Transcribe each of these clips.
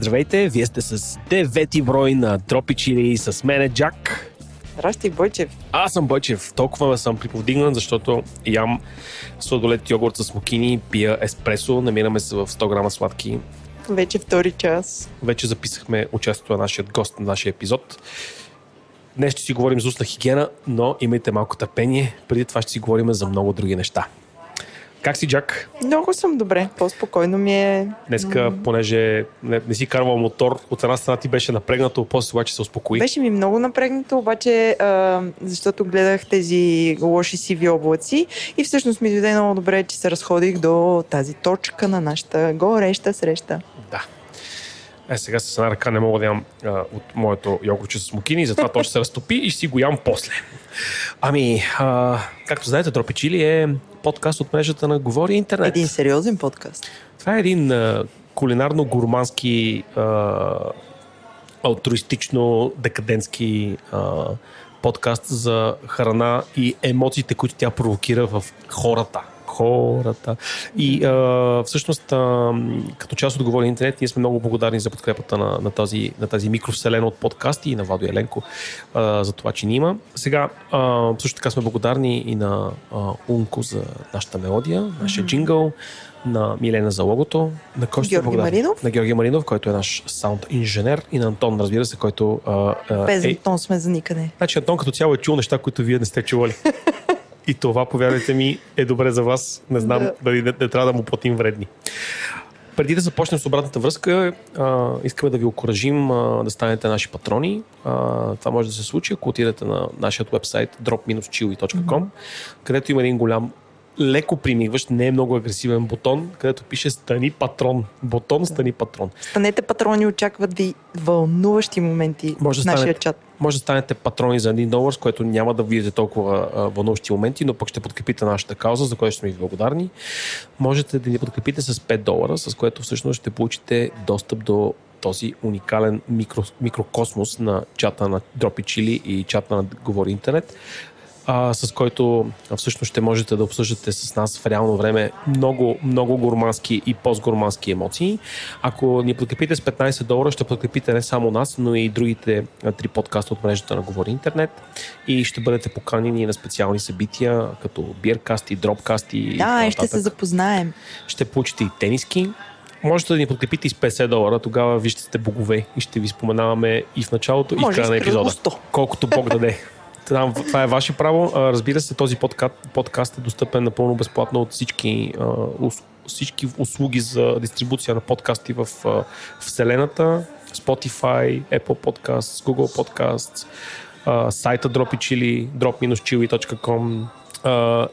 Здравейте, вие сте с девети брой на Дропи Чили с мене Джак. Здрасти, Бойчев. Аз съм Бойчев. Толкова съм приповдигнат, защото ям сладолет йогурт с мокини, пия еспресо, намираме се в 100 грама сладки. Вече втори час. Вече записахме участието на нашия гост на нашия епизод. Днес ще си говорим за устна хигиена, но имайте малко търпение. Преди това ще си говорим за много други неща. Как си, Джак? Много съм добре. По-спокойно ми е. Днеска, понеже не, не си карвал мотор, от една страна ти беше напрегнато, после обаче се успокои. Беше ми много напрегнато, обаче, а, защото гледах тези лоши сиви облаци и всъщност ми дойде много добре, че се разходих до тази точка на нашата гореща среща. Да. Е, сега с една ръка не мога да ям а, от моето йогурче с мукини, затова то ще се разтопи и ще си го ям после. Ами, а, както знаете, Дропи Чили е подкаст от мрежата на Говори Интернет. Един сериозен подкаст. Това е един а, кулинарно-гурмански, а, алтруистично-декадентски а, подкаст за храна и емоциите, които тя провокира в хората хората. И а, всъщност, а, като част от Говори Интернет, ние сме много благодарни за подкрепата на, на, тази, на тази микровселена от подкасти и на Владо Еленко а, за това, че ни има. Сега, а, също така сме благодарни и на а, Унко за нашата мелодия, нашия mm-hmm. джингъл, на Милена за логото, на кой Георги Маринов. На Георги Маринов, който е наш саунд инженер и на Антон, разбира се, който... А, а, Без е... Антон сме за никъде. Значи Антон като цяло е чул неща, които вие не сте чували. И това, повярвайте ми, е добре за вас. Не знам да. дали не, не трябва да му платим вредни. Преди да започнем с обратната връзка, а, искаме да ви окоръжим а, да станете наши патрони. А, това може да се случи, ако отидете на нашия вебсайт drop-chili.com, mm-hmm. където има един голям леко примигващ, не е много агресивен бутон, където пише Стани патрон. Бутон Стани патрон. Станете патрони, очакват ви вълнуващи моменти може в нашия станете, чат. Може да станете патрони за 1 долар, с което няма да видите толкова вълнуващи моменти, но пък ще подкрепите нашата кауза, за което сме ви благодарни. Можете да ни подкрепите с 5 долара, с което всъщност ще получите достъп до този уникален микро, микрокосмос на чата на Дропи Чили и чата на Говори Интернет а, с който всъщност ще можете да обсъждате с нас в реално време много, много гурмански и постгурмански емоции. Ако ни подкрепите с 15 долара, ще подкрепите не само нас, но и другите три подкаста от мрежата на Говори Интернет и ще бъдете поканени на специални събития, като биркасти, дропкасти. Да, и ще се запознаем. Ще получите и тениски, Можете да ни подкрепите и с 50 долара, тогава вижте сте богове и ще ви споменаваме и в началото, и в края на епизода. Колкото Бог даде. Там, това е ваше право. Разбира се, този подкаст, подкаст е достъпен напълно безплатно от всички, всички услуги за дистрибуция на подкасти в Вселената. Spotify, Apple Podcasts, Google Podcasts, сайта Dropichili, drop-chili.com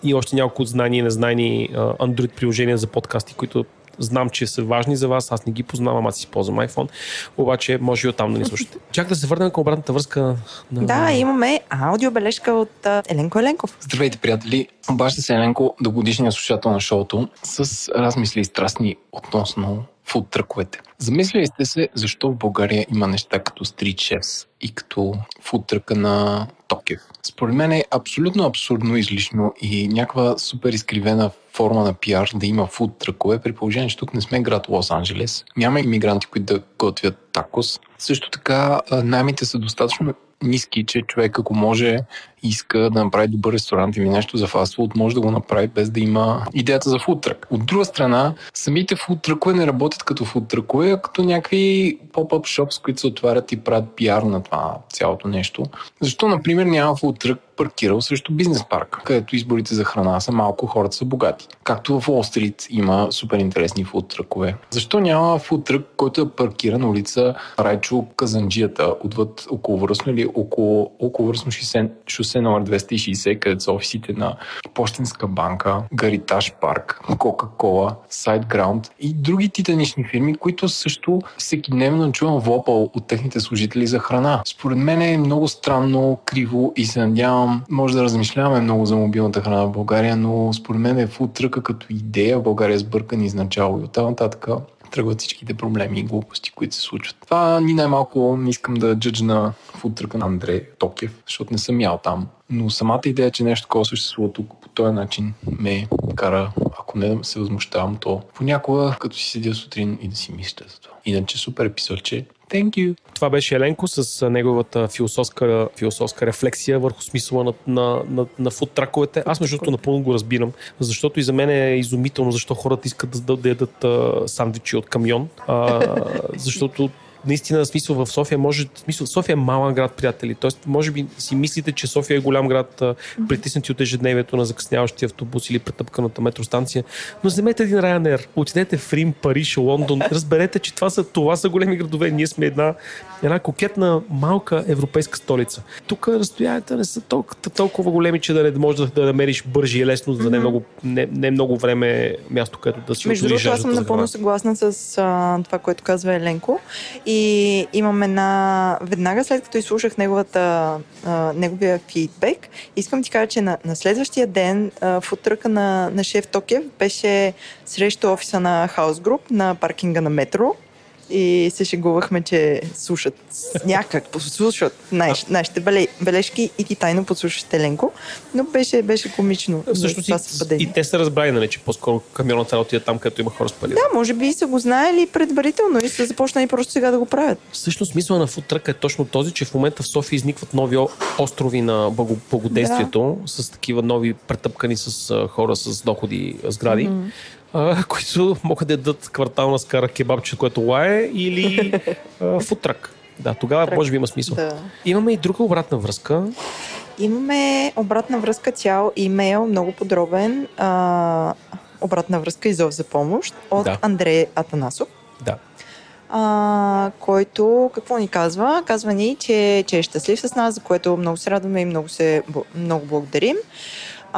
и още няколко знани и незнани Android приложения за подкасти, които знам, че са важни за вас, аз не ги познавам, аз използвам iPhone, обаче може и оттам да ни слушате. Чак да се върнем към обратната връзка. На... Да, имаме аудиобележка от Еленко Еленков. Здравейте, приятели! Обажда се Еленко до годишния слушател на шоуто с размисли и страстни относно фудтръковете. Замислили сте се защо в България има неща като стрит шефс и като фудтръка на Токев? Според мен е абсолютно абсурдно излишно и някаква супер изкривена форма на пиар да има фудтръкове, при положение, че тук не сме град Лос-Анджелес. Няма иммигранти, които да готвят такос. Също така, наймите са достатъчно ниски, че човек ако може иска да направи добър ресторант или нещо за фастфуд, може да го направи без да има идеята за фудтрък. От друга страна, самите фудтръкове не работят като фудтръкове, а като някакви поп-ап шопс, които се отварят и правят пиар на това цялото нещо. Защо, например, няма фудтрък паркирал срещу бизнес парк, където изборите за храна са малко, хората са богати. Както в Уолл Стрит има супер интересни фудтръкове. Защо няма фудтрък, който е паркиран на улица Райчо Казанджията, отвъд околовръсно или около, околовръсно шосе номер 260, където са офисите на Почтенска банка, Гаритаж парк, Кока-Кола, Сайдграунд и други титанични фирми, които също всеки дневно чувам влопал от техните служители за храна. Според мен е много странно, криво и се надявам, може да размишляваме много за мобилната храна в България, но според мен е фудтръка като идея в България е сбъркан изначало и оттам нататък тръгват всичките проблеми и глупости, които се случват. Това ни най-малко не искам да джаджна фудтръка на Андрей Токев, защото не съм ял там. Но самата идея, че нещо такова съществува тук по този начин ме кара, ако не се възмущавам, то понякога като си седя сутрин и да си мисля за това. Иначе супер епизодче. Thank you. Това беше Еленко с неговата философска, философска рефлексия върху смисъла на, на, на, на фудтраковете. Аз между другото напълно го разбирам, защото и за мен е изумително защо хората искат да, да, да ядат сандвичи от камион. А, защото наистина смисъл в София може, смисъл, София е малък град, приятели. Тоест, може би си мислите, че София е голям град, притиснати от ежедневието на закъсняващия автобус или претъпканата метростанция. Но вземете един Ryanair, отидете в Рим, Париж, Лондон, разберете, че това са, това са големи градове. Ние сме една, една кокетна, малка европейска столица. Тук разстоянията не са толкова, толкова големи, че да не можеш да, да намериш бързи и лесно, за да не, е много, не, не е много време място, където да си Между другото, аз съм напълно съгласна с а, това, което казва Еленко. И имам една... Веднага след като изслушах неговата, а, неговия фидбек, искам ти кажа, че на, на следващия ден а, в отръка на, на шеф Токев беше срещу офиса на Хаус Груп на паркинга на метро и се шегувахме, че слушат някак, послушат наш, нашите бележки и ти тайно подслушаш Теленко, но беше, беше комично. Всъщност и, и, те са разбрали, нали, че по-скоро камионът трябва да отиде там, където има хора с пари. Да, може би са го знаели предварително и са започнали просто сега да го правят. Всъщност смисъл на фудтръка е точно този, че в момента в София изникват нови острови на благодействието да. с такива нови претъпкани с хора с доходи сгради. Mm-hmm а, които могат да дадат квартална скара кебабче, което лае, или футрак. Да, тогава Трак. може би има смисъл. Да. Имаме и друга обратна връзка. Имаме обратна връзка, цял имейл, много подробен. А, обратна връзка и зов за помощ от да. Андрей Атанасов. Да. А, който какво ни казва? Казва ни, че, че е щастлив с нас, за което много се радваме и много, се, много благодарим.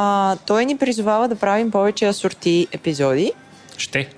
А, той ни призовава да правим повече асорти епизоди. Ще.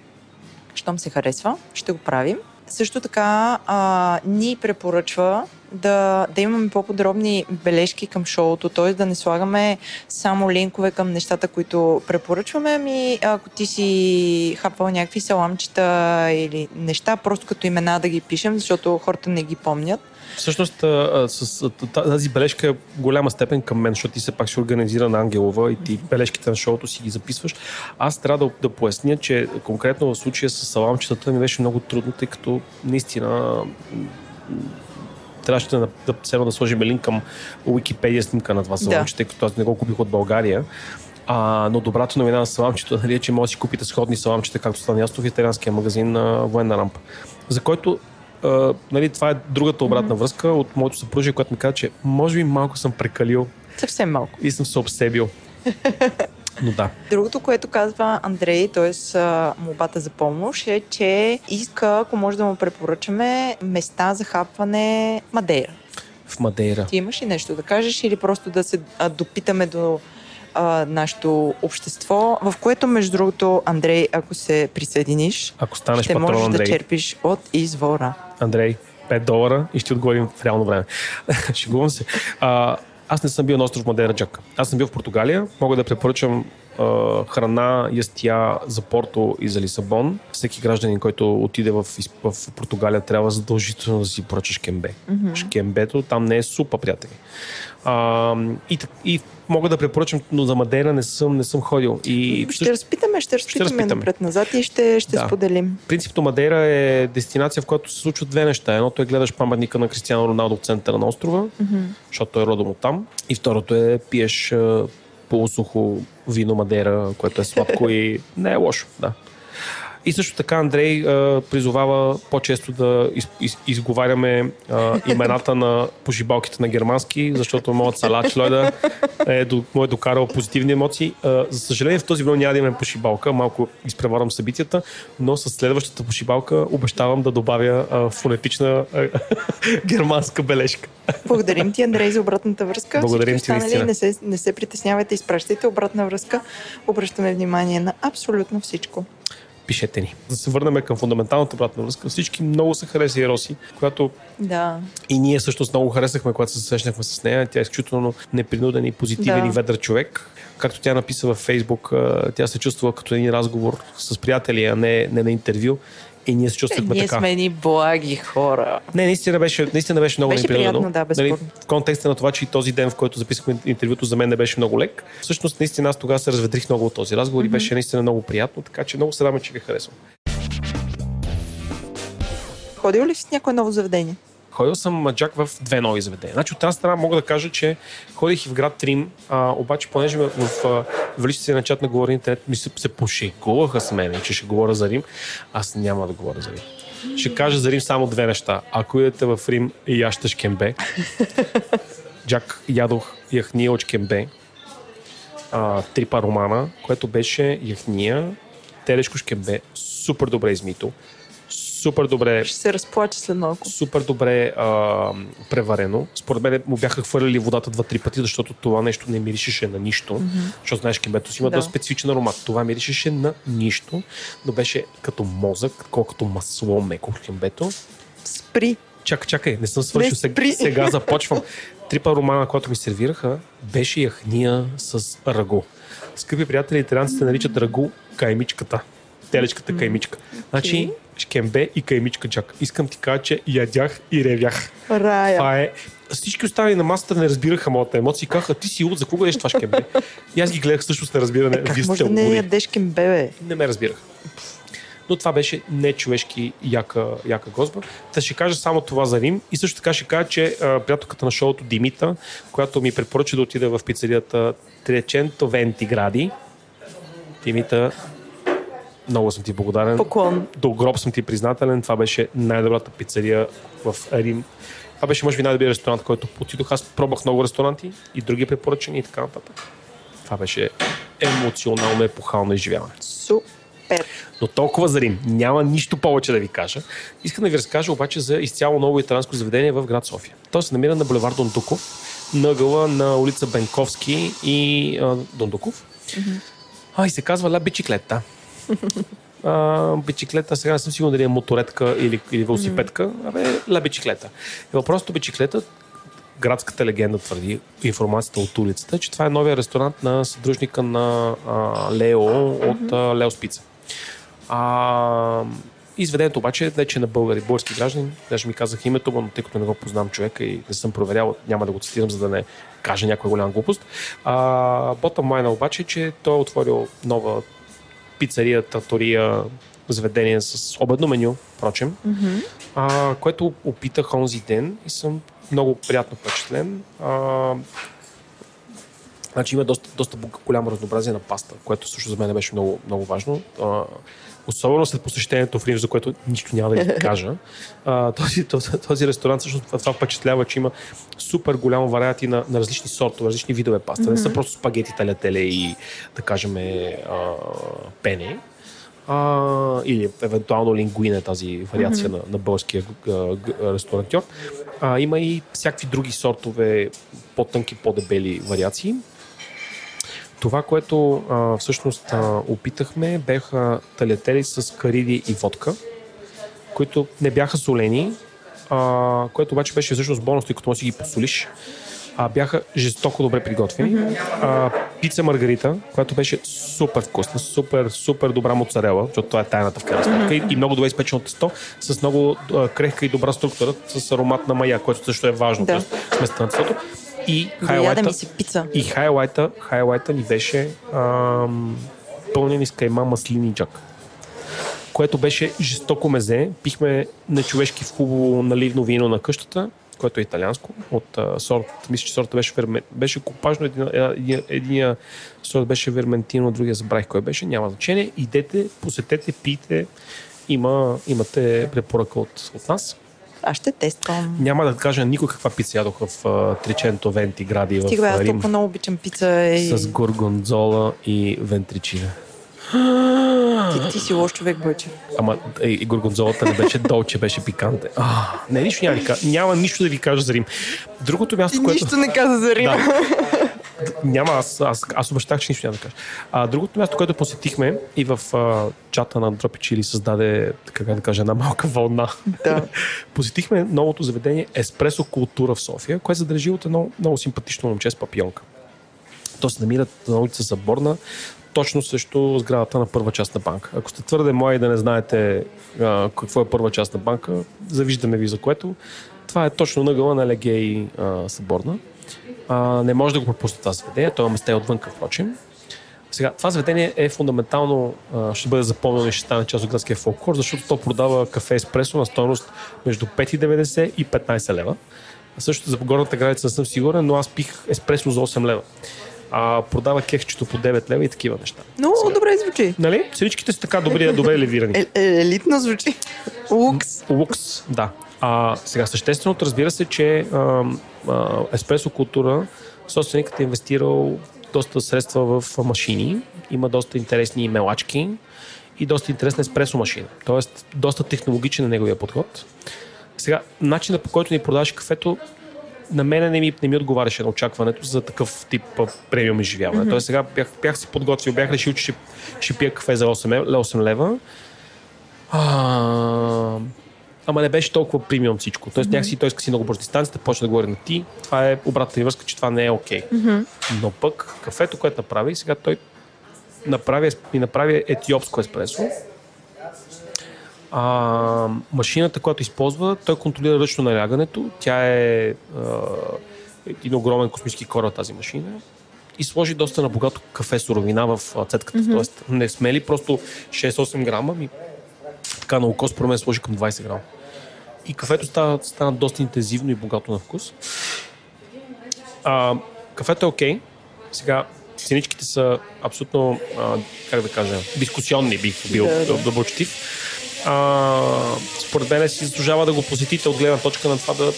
Щом се харесва, ще го правим. Също така а, ни препоръчва да, да имаме по-подробни бележки към шоуто, т.е. да не слагаме само линкове към нещата, които препоръчваме, ами ако ти си хапвал някакви саламчета или неща, просто като имена да ги пишем, защото хората не ги помнят. Всъщност с тази бележка е голяма степен към мен, защото ти се пак си организира на Ангелова и ти бележките на шоуто си ги записваш. Аз трябва да, да поясня, че конкретно в случая с саламчетата ми беше много трудно, тъй като наистина трябваше да, да, да, да сложим линк към Wikipedia снимка на това саламче, да. тъй като аз не го купих от България. А, но добрата новина на саламчето нали, е, че може да си купите сходни саламчета, както стана ясно в италианския магазин на Военна рампа. За който а, нали, това е другата обратна mm-hmm. връзка от моето съпружие, което ми каза, че може би малко съм прекалил. Съвсем малко. И съм се обсебил. Но да. Другото, което казва Андрей, т.е. молбата за помощ, е, че иска, ако може да му препоръчаме, места за хапване Мадейра. В Мадейра. Ти имаш ли нещо да кажеш или просто да се допитаме до а, нашето общество, в което, между другото, Андрей, ако се присъединиш, ако станеш ще патрон, можеш Андрей. да черпиш от извора. Андрей, 5 долара и ще отговорим в реално време. Шегувам се. А, аз не съм бил на остров Мадейра Джак. Аз съм бил в Португалия. Мога да препоръчам а, храна, ястия за Порто и за Лисабон. Всеки гражданин, който отиде в, в Португалия, трябва задължително да си поръча шкембе. Mm-hmm. Шкембето там не е супа, приятели. А, и, и мога да препоръчам, но за Мадейра не съм, не съм ходил. И ще също... разпитаме, ще разпитаме, ще разпитаме. напред-назад и ще, ще да. споделим. Принципно Мадейра е дестинация, в която се случват две неща. Едното е гледаш паметника на Кристиано Роналдо в центъра на острова, mm-hmm. защото е родом от там. И второто е пиеш полусухо вино Мадейра, което е сладко и не е лошо. Да. И също така Андрей а, призовава по-често да из, из, изговаряме а, имената на пожибалките на германски, защото моят салач Лойда е, до, му е докарал позитивни емоции. А, за съжаление в този време няма да имаме пошибалка, малко изпреварвам събитията, но с следващата пошибалка обещавам да добавя а, фонетична а, германска бележка. Благодарим ти, Андрей, за обратната връзка. Благодарим ти, наистина. Не се, не се притеснявайте, изпращайте обратна връзка. Обръщаме внимание на абсолютно всичко пишете ни. Да се върнем към фундаменталната обратна връзка. Всички много са хареса Роси, която да. и ние също много харесахме, когато се срещнахме с нея. Тя е изключително непринуден и позитивен да. и ведър човек. Както тя написа във Фейсбук, тя се чувства като един разговор с приятели, а не, не на интервю. И ние се чувствахме ние така. Ние сме ни благи хора. Не, наистина беше, наистина беше много беше приятно, да, нали, в контекста на това, че и този ден, в който записахме интервюто, за мен не беше много лек. Всъщност, наистина аз тогава се разведрих много от този разговор mm-hmm. и беше наистина много приятно, така че много се радвам, че ви харесвам. Ходил ли си с някое ново заведение? Ходил съм маджак в две нови заведения. Значи от тази страна мога да кажа, че ходих и в град Трим, а, обаче понеже в, в, в си на чат на говори интернет ми се, се пошегуваха с мен, че ще говоря за Рим, аз няма да говоря за Рим. Ще кажа за Рим само две неща. Ако идете в Рим и яща шкембе, Джак ядох яхния от шкембе, а, трипа романа, което беше яхния, телешко шкембе, супер добре измито, супер добре. Ще се разплаче след малко. Супер добре а, преварено. Според мен му бяха хвърляли водата два-три пъти, защото това нещо не миришеше на нищо. Mm-hmm. Защото знаеш, кембето си има да. доста специфичен аромат. Това миришеше на нищо, но беше като мозък, колкото масло меко кембето. Спри. Чакай, чакай, не съм свършил. Сега, сега започвам. Трипа романа, която ми сервираха, беше яхния с раго. Скъпи приятели, италианците наричат раго каймичката. Телечката каймичка. Okay. Значи, шкембе и каймичка чак. Искам ти кажа, че ядях и ревях. Рая. Това е всички останали на масата не разбираха моята емоция и казаха, ти си луд, за кого ядеш това шкембе? И аз ги гледах също с неразбиране. Е, как може да не ядеш шкембе, бе? Не ме разбираха. Но това беше нечовешки яка, яка гозба. Та ще кажа само това за Рим и също така ще кажа, че а, приятелката на шоуто Димита, която ми препоръча да отида в пицарията Треченто Вентигради, Димита, много съм ти благодарен. Поклон. До гроб съм ти признателен. Това беше най-добрата пицария в Рим. Това беше, може би, най-добрият ресторант, който отидох. Аз пробвах много ресторанти и други препоръчени и така нататък. Това беше емоционално епохално изживяване. Супер. Но толкова за Рим. Няма нищо повече да ви кажа. Искам да ви разкажа обаче за изцяло ново италянско заведение в град София. То се намира на булевар Дондуков, на на улица Бенковски и а, Дондуков. Mm-hmm. А, и се казва Ла Бичиклета а, бициклета, сега не съм сигурен дали е моторетка или, или велосипедка, абе, ла бициклета. И въпросът бициклета, градската легенда твърди, информацията от улицата, че това е новия ресторант на съдружника на а, Лео от а, Лео Спица. А, Изведението обаче вече на българи, български граждани, даже ми казах името, но тъй като не го познам човека и не съм проверял, няма да го цитирам, за да не кажа някоя голяма глупост. А, Ботъм майна обаче, че той е отворил нова пицария, татория, заведение с обедно меню, впрочем, mm-hmm. а, което опитах онзи ден и съм много приятно впечатлен. А, значи има доста, доста голямо разнообразие на паста, което също за мен беше много, много важно. А, особено след посещението в Рим, за което нищо няма да ви кажа. А, този, този, този ресторант всъщност това, впечатлява, че има супер голямо варианти на, на различни сортове, различни видове паста. Mm-hmm. Не са просто спагети, талятеле и, да кажем, а, пене. А, или евентуално лингуина, тази вариация mm-hmm. на, на българския ресторантьор. А, има и всякакви други сортове, по-тънки, по-дебели вариации. Това, което а, всъщност а, опитахме, бяха талетели с кариди и водка, които не бяха солени, а, което обаче беше всъщност бонус, тъй като може си ги посолиш. А, бяха жестоко добре приготвени. Mm-hmm. А, пица Маргарита, която беше супер вкусна, супер, супер добра моцарела, защото това е тайната в крайна сметка, mm-hmm. и, и много добре изпечено тесто, с много а, крехка и добра структура, с аромат на мая, което също е важно, да. смесата на тестото. И хайлайта, ми си пица. И хайлайта, хайлайта ни беше ам, пълнени с кайма маслини джак което беше жестоко мезе. Пихме на човешки в хубаво наливно вино на къщата, което е италианско, от а, сорт, мисля, че сорта беше, фермен, беше копажно, един, един, един сорт беше верментино, другия забравих кой беше, няма значение. Идете, посетете, пийте, има, имате препоръка от, от нас. Аз ще тествам. Няма да кажа никой каква пица ядох в Триченто Венти гради Стига, в Рим. аз толкова много обичам пица. И... С горгонзола и вентричина. Ти, ти си лош човек, бъче. Ама и горгонзолата не беше долче, беше пиканте. А, не, нищо няма, няма нищо да ви кажа за Рим. Другото място, ти което... Нищо не каза за Рим. Да. Няма, аз, аз, аз обещах, че нищо няма да кажа. А, другото място, което посетихме и в а, чата на Дропичили създаде, така да кажа, една малка вълна. Да. посетихме новото заведение Еспресо Култура в София, което се държи от едно много симпатично момче с папионка. То се намира на улица Заборна, точно също сградата на първа част на банка. Ако сте твърде млади да не знаете а, какво е първа част на банка, завиждаме ви за което. Това е точно нъгъла на Легей а, Съборна. А, не може да го пропусне това заведение, то е месте отвънка, впрочем. Сега, това заведение е фундаментално, а, ще бъде запомнено и ще стане част от градския фолклор, защото то продава кафе еспресо на стоеност между 5,90 и 15 лева. А също за горната граница не съм сигурен, но аз пих еспресо за 8 лева. А, продава кехчето по 9 лева и такива неща. Много Сега, добре звучи. Нали? Всичките са така добре, добре левирани. Е, е, елитно звучи. Лукс. Лукс, да. А, сега, същественото разбира се, че а, а, еспресо култура, собственикът е инвестирал доста средства в машини, има доста интересни мелачки и доста интересна еспресо машина. Тоест, доста технологичен е неговия подход. Сега, начинът по който ни продаваш кафето, на мене не ми, не ми отговаряше на очакването за такъв тип премиум изживяване. Mm-hmm. Тоест сега бях, бях се подготвил, бях решил, че ще, ще пия кафе за 8, 8 лева. А, ама не беше толкова премиум всичко. Тоест mm-hmm. някакси той иска си много бързо дистанцията, почна да говори на ти. Това е обратната ни връзка, че това не е окей. Okay. Mm-hmm. Но пък кафето, което направи, сега той направи, ми направи етиопско еспресо. А, машината, която използва, той контролира ръчно налягането. Тя е а, един огромен космически кораб тази машина и сложи доста на богато кафе суровина в цетката. Mm-hmm. Тоест не смели просто 6-8 грама, ми така на око според мен сложи към 20 грама. И кафето стана, стана доста интензивно и богато на вкус. А, кафето е окей. Okay. Сега ценичките са абсолютно, а, как да кажа, дискусионни, бих бил да, да. доброчетив. А, според мен си заслужава да го посетите от гледна точка на това да,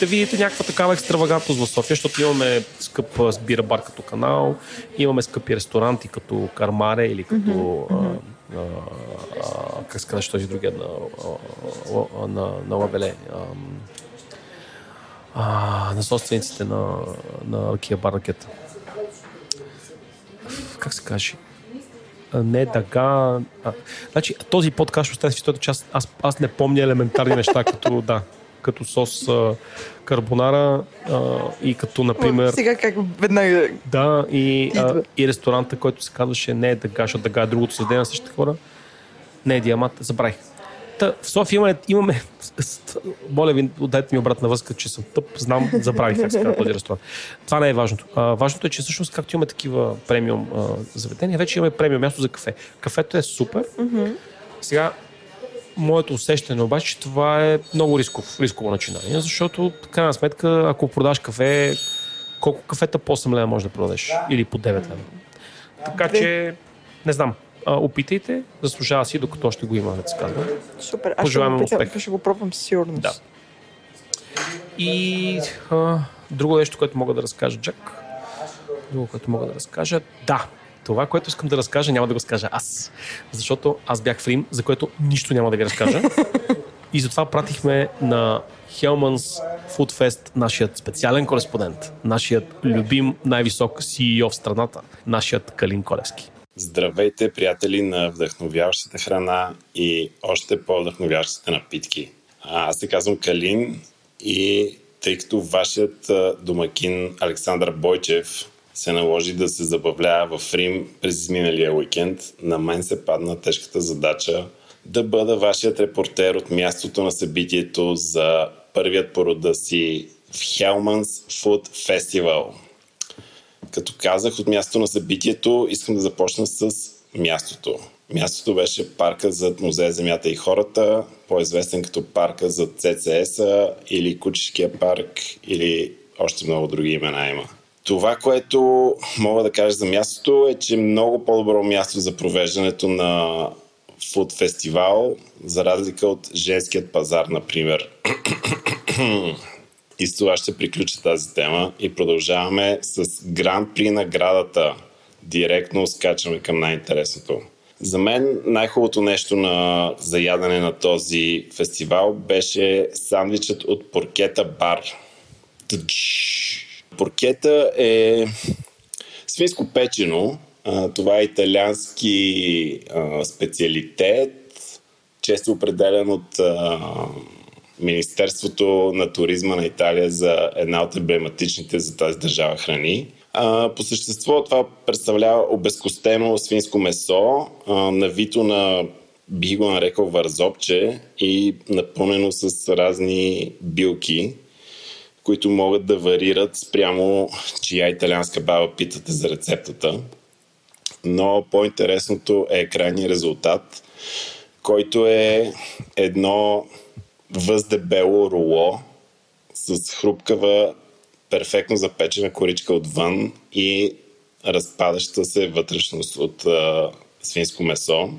да видите някаква такава екстравагантност в София, защото имаме скъп сбира бар като канал, имаме скъпи ресторанти като Кармаре или като mm-hmm. Как се този другия на, а, на, на Лавеле. А, на собствениците на, на Ракия бар ракета. Как се каже? не дъга. А, значи, този подкаст ще остане в историята, аз, аз не помня елементарни неща, като, да, като сос а, карбонара а, и като, например... Сега как веднага... Да, и, а, и ресторанта, който се казваше не е дъга, защото дъга е другото създение на същите хора. Не е диамат, забравих. Та, в София имаме, имаме моля ви, дайте ми обратна връзка, че съм тъп, знам, забравих как се казва този ресторант. Това не е важното. А, важното е, че всъщност, както имаме такива премиум а, заведения, вече имаме премиум място за кафе. Кафето е супер. Mm-hmm. Сега, моето усещане обаче, че това е много рисков, рисково начинание, защото, в крайна сметка, ако продаш кафе, колко кафета по 8 лева може да продадеш? Или по 9 лева? Така че, не знам, а, опитайте, заслужава си, докато още го има, да се казва. Супер, аз ще го, успех. ще го пробвам със сигурност. Да. И а, друго нещо, което мога да разкажа, Джак. Друго, което мога да разкажа. Да, това, което искам да разкажа, няма да го разкажа аз. Защото аз бях в Рим, за което нищо няма да ви разкажа. И затова пратихме на Hellman's Food Fest нашият специален кореспондент, нашият любим най-висок CEO в страната, нашият Калин Колевски. Здравейте, приятели на вдъхновяващата храна и още по-вдъхновяващите напитки. Аз се казвам Калин и тъй като вашият домакин Александър Бойчев се наложи да се забавлява в Рим през изминалия уикенд, на мен се падна тежката задача да бъда вашият репортер от мястото на събитието за първият порода си в Hellman's Food Festival – като казах от мястото на събитието, искам да започна с мястото. Мястото беше парка за Музея Земята и хората, по-известен като парка за ЦЦС-а или Кучешкия парк или още много други имена има. Това, което мога да кажа за мястото е, че е много по-добро място за провеждането на фуд фестивал, за разлика от женският пазар, например. И с това ще приключа тази тема и продължаваме с Гран При наградата. Директно скачаме към най-интересното. За мен най-хубавото нещо на заядане на този фестивал беше сандвичът от Поркета Бар. Поркета е свинско печено. Това е италиански специалитет, често определен от Министерството на туризма на Италия за една от емблематичните за тази държава храни. По същество това представлява обезкостено свинско месо, навито на бих го нарекал вързопче и напълнено с разни билки, които могат да варират спрямо чия италианска баба питате за рецептата. Но по-интересното е крайният резултат, който е едно въздебело руло с хрупкава, перфектно запечена коричка отвън и разпадаща се вътрешност от а, свинско месо.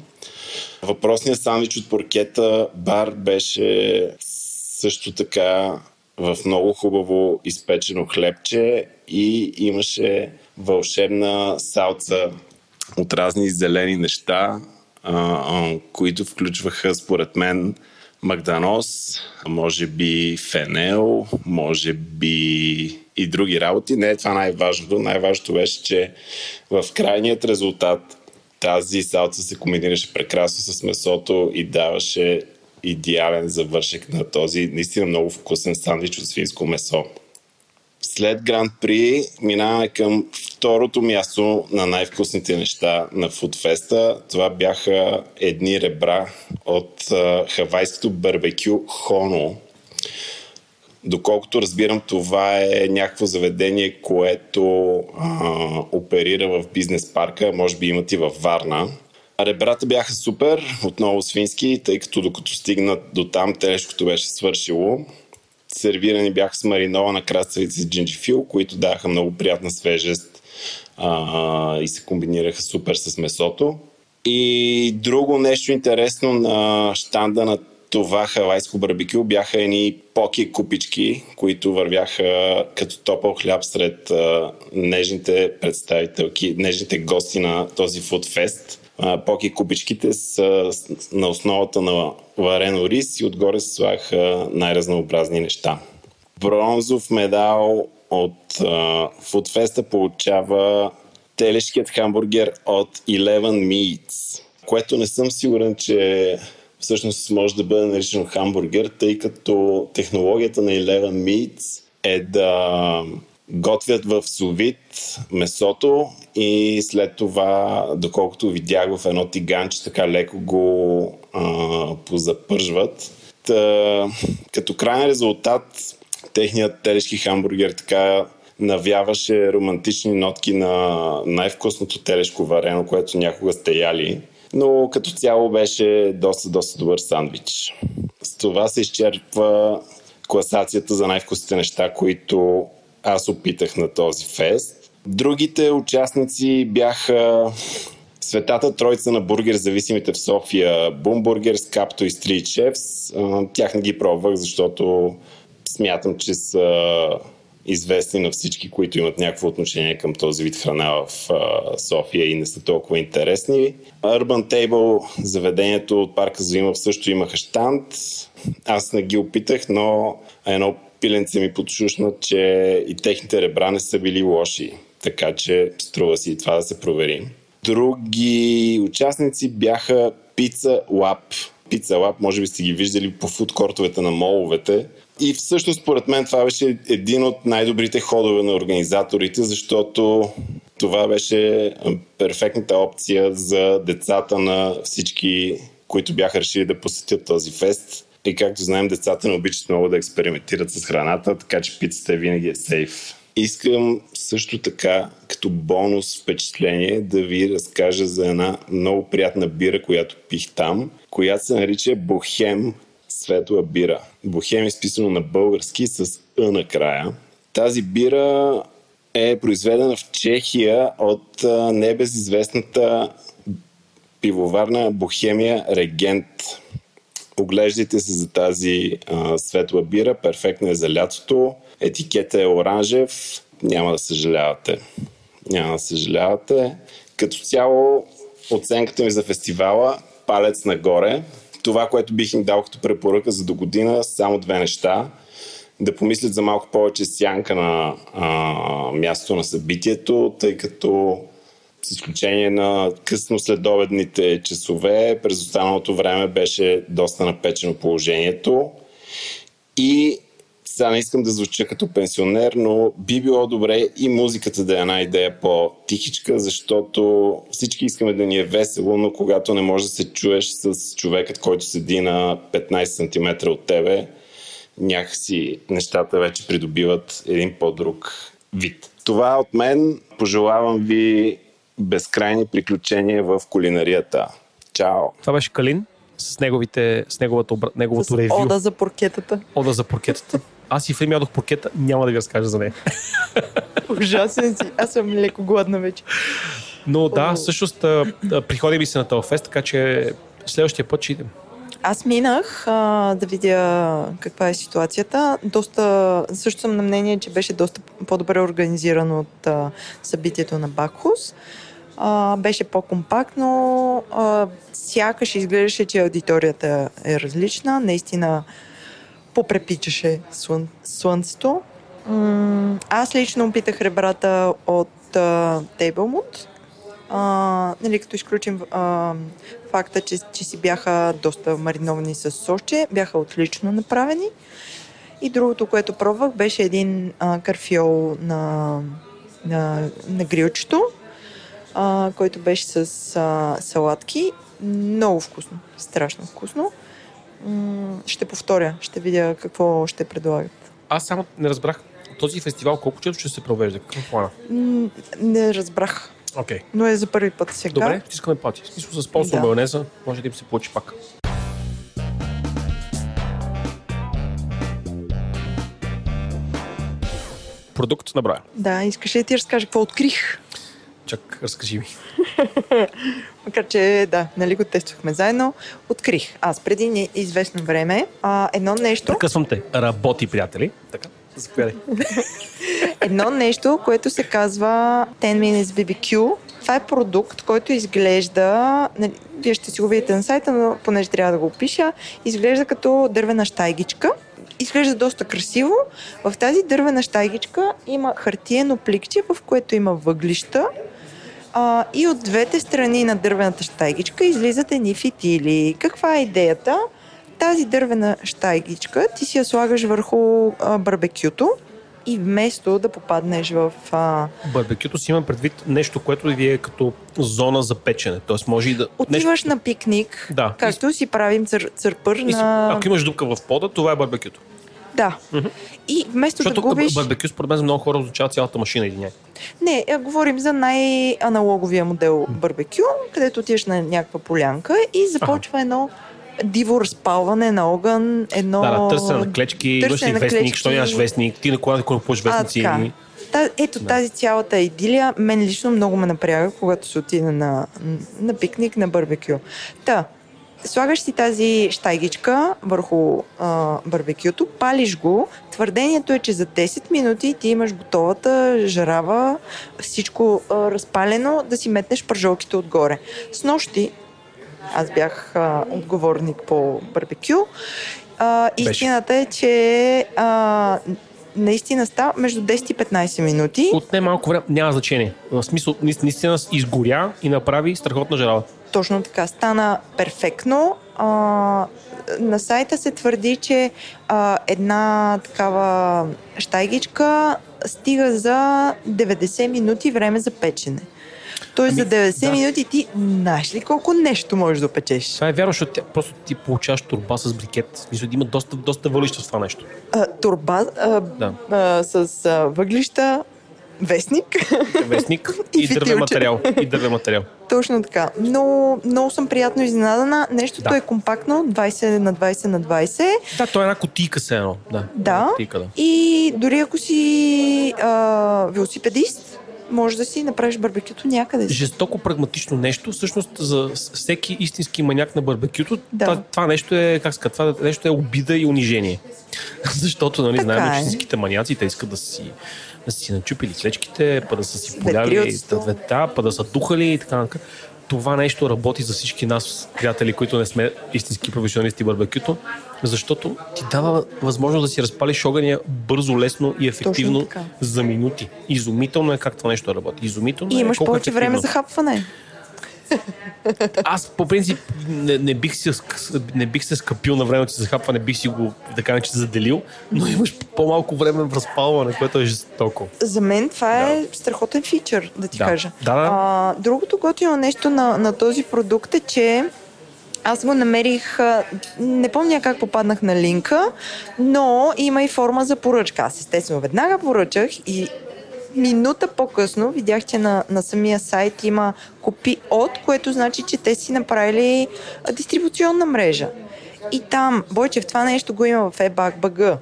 Въпросният сандвич от поркета бар беше също така в много хубаво изпечено хлебче и имаше вълшебна салца от разни зелени неща, които включваха според мен магданос, може би фенел, може би и други работи. Не е това най-важното. Най-важното беше, че в крайният резултат тази салца се комбинираше прекрасно с месото и даваше идеален завършек на този наистина много вкусен сандвич от свинско месо. След Гранд При минаваме към второто място на най-вкусните неща на Фудфеста. Това бяха едни ребра от хавайското барбекю Хоно. Доколкото разбирам, това е някакво заведение, което а, оперира в бизнес парка, може би имат и във Варна. Ребрата бяха супер, отново свински, тъй като докато стигнат до там, телешкото беше свършило. Сервирани бяха с маринована краставица и джинджифил, които даваха много приятна свежест а, и се комбинираха супер с месото. И друго нещо интересно на штанда на това хавайско барбекю бяха едни поки купички, които вървяха като топъл хляб сред а, нежните представителки, нежните гости на този фудфест. Поки купичките са на основата на варено рис и отгоре се слагаха най-разнообразни неща. Бронзов медал от Фудфеста получава телешкият хамбургер от Eleven Meats, което не съм сигурен, че всъщност може да бъде наричано хамбургер, тъй като технологията на Eleven Meats е да готвят в совит месото и след това, доколкото видях в едно тиганче, така леко го а, позапържват. Та, като крайен резултат, техният телешки хамбургер така навяваше романтични нотки на най-вкусното телешко варено, което някога сте яли. Но като цяло беше доста, доста добър сандвич. С това се изчерпва класацията за най-вкусните неща, които аз опитах на този фест. Другите участници бяха Светата тройца на бургер зависимите в София, Бумбургер, Скапто и Street Chefs. Тях не ги пробвах, защото смятам, че са известни на всички, които имат някакво отношение към този вид храна в София и не са толкова интересни. Urban Table, заведението от парка Заимов също имаха штант. Аз не ги опитах, но едно пиленце ми подшушна, че и техните ребра не са били лоши. Така че струва си това да се провери. Други участници бяха Pizza Lab. Pizza Lab, може би сте ги виждали по фудкортовете на моловете. И всъщност, според мен, това беше един от най-добрите ходове на организаторите, защото това беше перфектната опция за децата на всички, които бяха решили да посетят този фест. И както знаем, децата не обичат много да експериментират с храната, така че пицата винаги е сейф. Искам също така, като бонус впечатление, да ви разкажа за една много приятна бира, която пих там, която се нарича Бохем светла бира. Бохем е изписано на български с Ъ накрая. Тази бира е произведена в Чехия от небезизвестната пивоварна Бохемия Регент. Оглеждайте се за тази а, светла бира, перфектна е за лятото. Етикета е оранжев, няма да съжалявате. Няма да съжалявате. Като цяло, оценката ми за фестивала палец нагоре. Това, което бих им дал като препоръка за до година, само две неща. Да помислят за малко повече сянка на а, мястото на събитието, тъй като с изключение на късно следобедните часове, през останалото време беше доста напечено положението. И сега не искам да звуча като пенсионер, но би било добре и музиката да е една идея по-тихичка, защото всички искаме да ни е весело, но когато не можеш да се чуеш с човекът, който седи на 15 см от тебе, някакси нещата вече придобиват един по-друг вид. Това от мен. Пожелавам ви безкрайни приключения в кулинарията. Чао! Това беше Калин с, неговите, с неговото, неговото с ревю. Ода за поркетата. Ода за поркетата. Аз и в ядох поркета, няма да ви разкажа за нея. Ужасен си. Аз съм леко гладна вече. Но да, всъщност приходи ми се на този фест, така че следващия път ще идем. Аз минах а, да видя каква е ситуацията. Доста, също съм на мнение, че беше доста по-добре организирано от а, събитието на Бакхус. А, беше по-компактно. А, сякаш изглеждаше, че аудиторията е различна. Наистина попрепичаше слън, слънцето. Аз лично опитах ребрата от а, нали, като изключим а, факта, че, че си бяха доста мариновани с соче, бяха отлично направени. И другото, което пробвах, беше един а, карфиол на, на, на грилчето, а, който беше с а, салатки. Много вкусно, страшно вкусно. М- ще повторя, ще видя какво ще предлагат. Аз само не разбрах този фестивал колко често ще се провежда? Какво плана? Не разбрах. Okay. Но е за първи път сега. Добре, искаме пати. В смисъл с спонсор да. майонеза, може да им се получи пак. Продукт на Брая. Да, искаш ли да ти разкажа какво открих? Чак, разкажи ми. Макар, че да, нали го тествахме заедно. Открих. Аз преди известно време а, едно нещо... Прекъсвам те. Работи, приятели. Така. Заповядай. Едно нещо, което се казва 10 Minutes BBQ. Това е продукт, който изглежда, нали, вие ще си го видите на сайта, но понеже трябва да го опиша, изглежда като дървена штайгичка. Изглежда доста красиво. В тази дървена штайгичка има хартиено пликче, в което има въглища, а, и от двете страни на дървената штайгичка излизат едни фитили. Каква е идеята? тази дървена штайгичка ти си я слагаш върху а, барбекюто и вместо да попаднеш в... А... Барбекюто си има предвид нещо, което ви е като зона за печене. Тоест може и да... Отиваш нещо... на пикник, да. както и... си правим цър, църпър и на... Ако имаш дупка в пода, това е барбекюто. Да. Mm-hmm. И вместо Защото да губиш... барбекю според мен много хора означава цялата машина, или не? Не, говорим за най-аналоговия модел барбекю, където отиваш на някаква полянка и започва ага. едно диво разпалване на огън, едно... Да, да търсене на клечки, имаш ли вестник, клечки. що нямаш вестник, ти на кола да купуваш вестници. А, Та, ето да. тази цялата идилия, мен лично много ме напряга, когато се отида на, на пикник, на барбекю. Та, слагаш си тази штайгичка върху а, барбекюто, палиш го. Твърдението е, че за 10 минути ти имаш готовата жарава, всичко а, разпалено, да си метнеш пържолките отгоре. С нощи аз бях а, отговорник по барбекю. А, истината е, че а, наистина става между 10 и 15 минути. От не малко време, няма значение. В смисъл, наистина изгоря и направи страхотна жарава. Точно така. Стана перфектно. А, на сайта се твърди, че а, една такава штайгичка стига за 90 минути време за печене. Тоест ами, за 90 да. минути ти знаеш ли колко нещо можеш да печеш? Това е вярно, защото просто ти получаваш турба с брикет. Мисля, има доста, доста въглища в това нещо. А, турба а, да. а, с а, въглища, вестник. Вестник и, и дървен материал. И дървен материал. Точно така. Но много съм приятно изненадана. Нещото да. е компактно, 20 на 20 на 20. Да, то е една кутийка се едно. Да. Да. Кутийка, да. И дори ако си а, велосипедист, може да си направиш барбекюто някъде. Жестоко прагматично нещо. Всъщност за всеки истински маняк на барбекюто да. това, това нещо е, как ска, това нещо е обида и унижение. Защото, нали, така знаем, е. че истинските маняци, те искат да си да си начупили клечките, па да са си поляли цвета, па да са духали и така нататък. Това нещо работи за всички нас, приятели, които не сме истински професионалисти барбекюто, защото ти дава възможност да си разпалиш огъня бързо, лесно и ефективно за минути. Изумително е как това нещо работи. Изумително и е имаш повече време за хапване. Аз по принцип не, не, бих се, не бих се скъпил на времето за хапване, бих си го, да кажа, че заделил, но имаш по-малко време в разпалване, което е жестоко. За мен това е да. е страхотен фичър, да ти да. кажа. Да, да. А, другото готино нещо на, на този продукт е, че аз го намерих, не помня как попаднах на линка, но има и форма за поръчка. Аз естествено веднага поръчах и минута по-късно видях, че на, на самия сайт има копи от, което значи, че те си направили дистрибуционна мрежа. И там, Бойчев, това нещо го има в EBAC BG,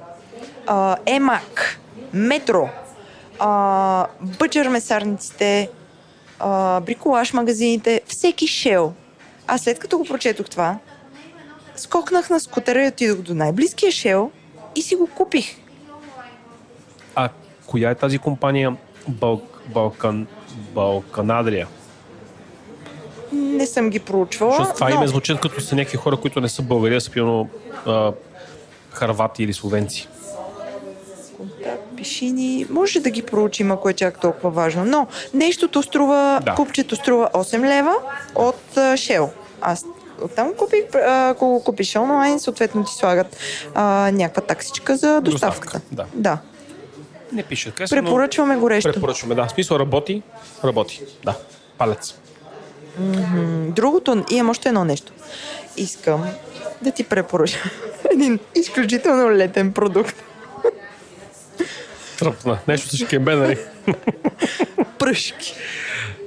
EMAC, Метро, Бъчър месарниците, бриколаж магазините, всеки шел. А след като го прочетох това, скокнах на скутера и отидох до най-близкия шел и си го купих. Коя е тази компания Бал... Балкан... Балканадрия? Не съм ги проучвала. Защото това но... име звучат като са някакви хора, които не са българи, а са пилно харвати или словенци. Пиши ни. Може да ги проучим, ако е чак толкова важно. Но нещото струва, да. купчето струва 8 лева от Shell. Аз оттам купих, ако го купиш онлайн, съответно ти слагат а, някаква таксичка за доставката. Доставка, да. да. Не пише късно, Препоръчваме горещо. Препоръчваме, да. В смисъл работи, работи. Да. Палец. Mm-hmm. Другото, имам още едно нещо. Искам да ти препоръчам един изключително летен продукт. Тръпна. Нещо с кембе, нали? Пръшки.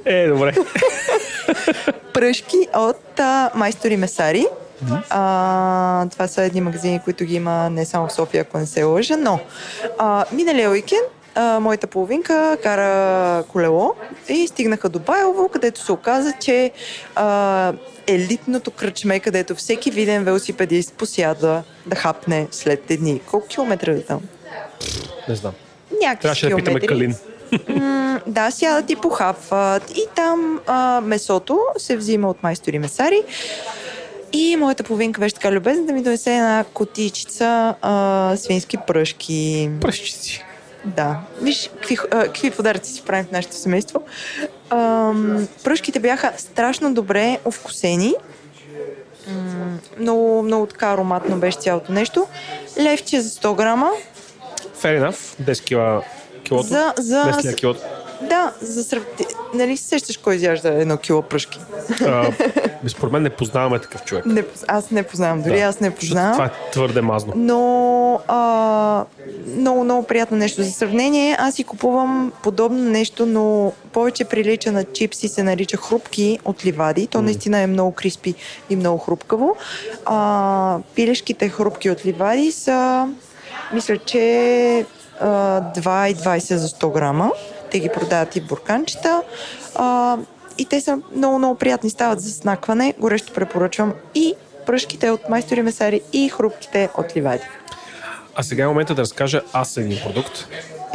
Е, добре. Пръшки от а, Майстори Месари. А, това са едни магазини, които ги има не само в София, ако не се лъжа, но а, миналия уикенд а, моята половинка кара колело и стигнаха до Байлово, където се оказа, че а, елитното кръчме, където всеки виден велосипедист посяда да хапне след дни. Колко километра е там? Не знам. Някакви Трябваше да питаме Калин. М- да, сядат и похапват. И там а, месото се взима от майстори месари. И моята половинка беше така любезна да ми донесе една котичица а, свински пръшки. Пръшчици. Да. Виж какви, а, какви подаръци си правим в нашето семейство. А, пръшките бяха страшно добре овкусени. много, много така ароматно беше цялото нещо. Левче за 100 грама. Fair enough. 10 кила килото. За, за, 10 килото. Да, за сравнение. Нали се сещаш кой изяжда едно кило пръшки? според мен не познаваме такъв човек. Не, аз не познавам, дори да. аз не познавам. Това е твърде мазно. Но а, много, много приятно нещо. За сравнение, аз си купувам подобно нещо, но повече прилича на чипси, се нарича хрупки от ливади. То mm. наистина е много криспи и много хрупкаво. А, пилешките хрупки от ливади са, мисля, че 2,20 за 100 грама. Те ги продават и в бурканчета. А, и те са много, много приятни. Стават за снакване. Горещо препоръчвам. И пръшките от майстори месари и хрупките от ливади. А сега е момента да разкажа аз един продукт.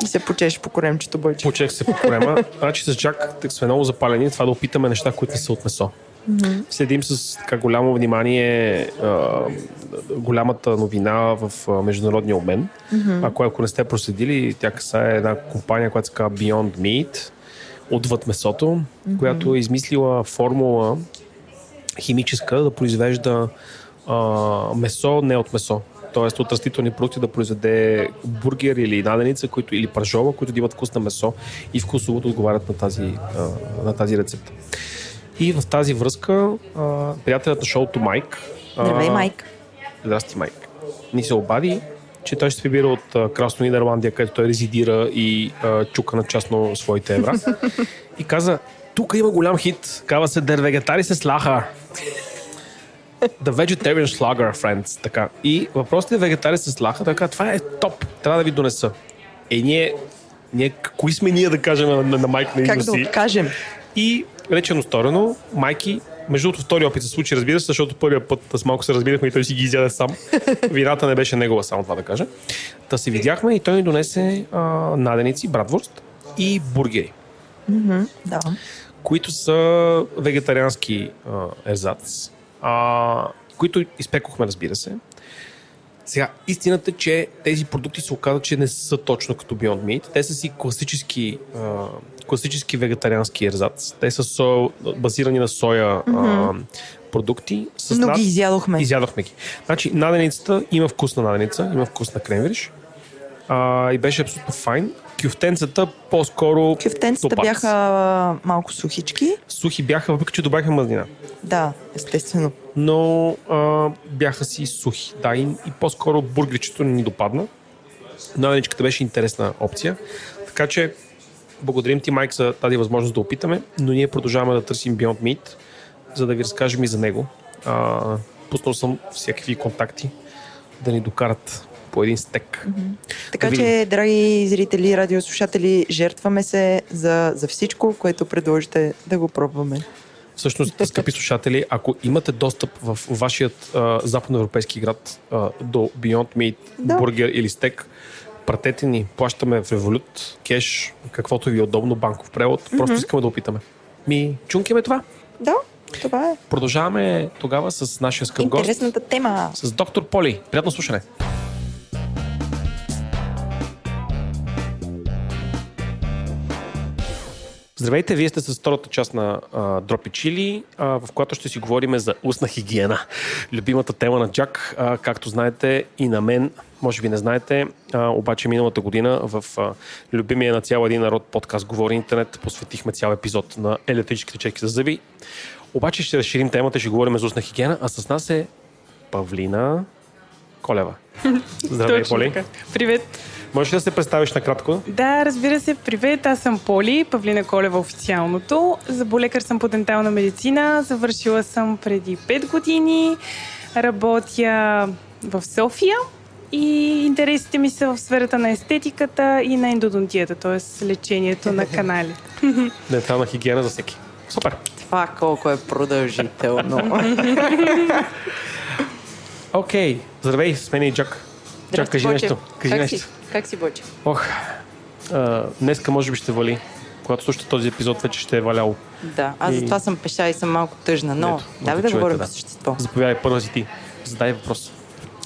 И се почеш по коремчето, Бойче. Почех се по корема. значи с Джак сме много запалени това да опитаме неща, които не са от месо. Mm-hmm. Следим с така голямо внимание а, голямата новина в а, международния обмен. Mm-hmm. Ако, ако не сте проследили, тя касае една компания, която се казва Beyond Meat, отвъд месото, mm-hmm. която е измислила формула химическа да произвежда а, месо не от месо. Тоест от растителни продукти да произведе бургер или наденица, които, или пържова, които да имат вкус на месо и вкусово да отговарят на тази, а, на тази рецепта. И в тази връзка а, приятелят на шоуто Майк. Здравей, Майк. Здрасти, Майк. Ни се обади, че той ще се прибира от а, Красно Нидерландия, където той резидира и а, чука на частно своите евра. и каза, тук има голям хит. Казва се Der Vegetari се слаха. The Vegetarian Slugger, friends. Така. И въпросът е вегетари се слаха, така, това е топ. Трябва да ви донеса. Е, ние, ние кои сме ние да кажем на, на, на майк на Как да откажем? И речено сторено, майки, между другото втори опит се случи, разбира се, защото първия път с малко се разбирахме и той си ги изяде сам. Вината не беше негова, само това да кажа. Та се видяхме и той ни донесе а, наденици, братворст и бургери. Mm-hmm, да. Които са вегетариански а, ерзац, а, които изпекохме, разбира се. Сега, истината е, че тези продукти се оказват, че не са точно като Beyond Meat. Те са си класически, а, класически вегетариански ерзац. Те са со, базирани на соя mm-hmm. а, продукти. С Но над... ги изядохме. Изядохме ги. Значи, наденицата има вкус на наденица, има вкус на кремвириш. А, и беше абсолютно файн. Кюфтенцата по-скоро Кюфтенцата топац. бяха малко сухички. Сухи бяха, въпреки че добавяха мазнина. Да, естествено. Но а, бяха си сухи. Да, и, и по-скоро бургерчето не ни допадна. Наденичката беше интересна опция. Така че благодарим ти, Майк, за тази възможност да опитаме, но ние продължаваме да търсим Beyond Meat, за да ви разкажем и за него. А, пуснал съм всякакви контакти да ни докарат по един стек. Mm-hmm. Така да че, драги зрители, радиослушатели, жертваме се за, за всичко, което предложите да го пробваме. Всъщност, скъпи слушатели, ако имате достъп в вашият а, западноевропейски град а, до Beyond Meat, да. бургер или стек, пратете ни, плащаме в револют, кеш, каквото ви е удобно, банков превод. Mm-hmm. Просто искаме да опитаме. Ми, чункиме това. Да, това е. Продължаваме тогава с нашия скъп гост. Интересната тема. С доктор Поли. Приятно слушане. Здравейте, вие сте с втората част на а, Дропи Чили, а, в която ще си говорим за устна хигиена. Любимата тема на Джак, а, както знаете и на мен, може би не знаете, а, обаче миналата година в а, любимия на цял един народ подкаст Говори интернет посветихме цял епизод на електрическите чеки за зъби. Обаче ще разширим темата, ще говорим за устна хигиена, а с нас е Павлина Колева. Здравей, Поли. Привет. Можеш ли да се представиш накратко? Да, разбира се. Привет, аз съм Поли, Павлина Колева официалното. Заболекар съм по дентална медицина. Завършила съм преди 5 години. Работя в София и интересите ми са в сферата на естетиката и на ендодонтията, т.е. лечението на канали. Дентална хигиена за всеки. Супер! Това колко е продължително. Окей, okay. здравей, с мен и Джак. Джак, кажи нещо. Кажи как нещо. Си? Как си, Бочи? Ох, а, днеска може би ще вали. Когато слушате този епизод, вече ще е валяло. Да, аз и... затова съм пеша и съм малко тъжна, но давай да говорим да. по същество. Заповядай, първа си ти. Задай въпрос.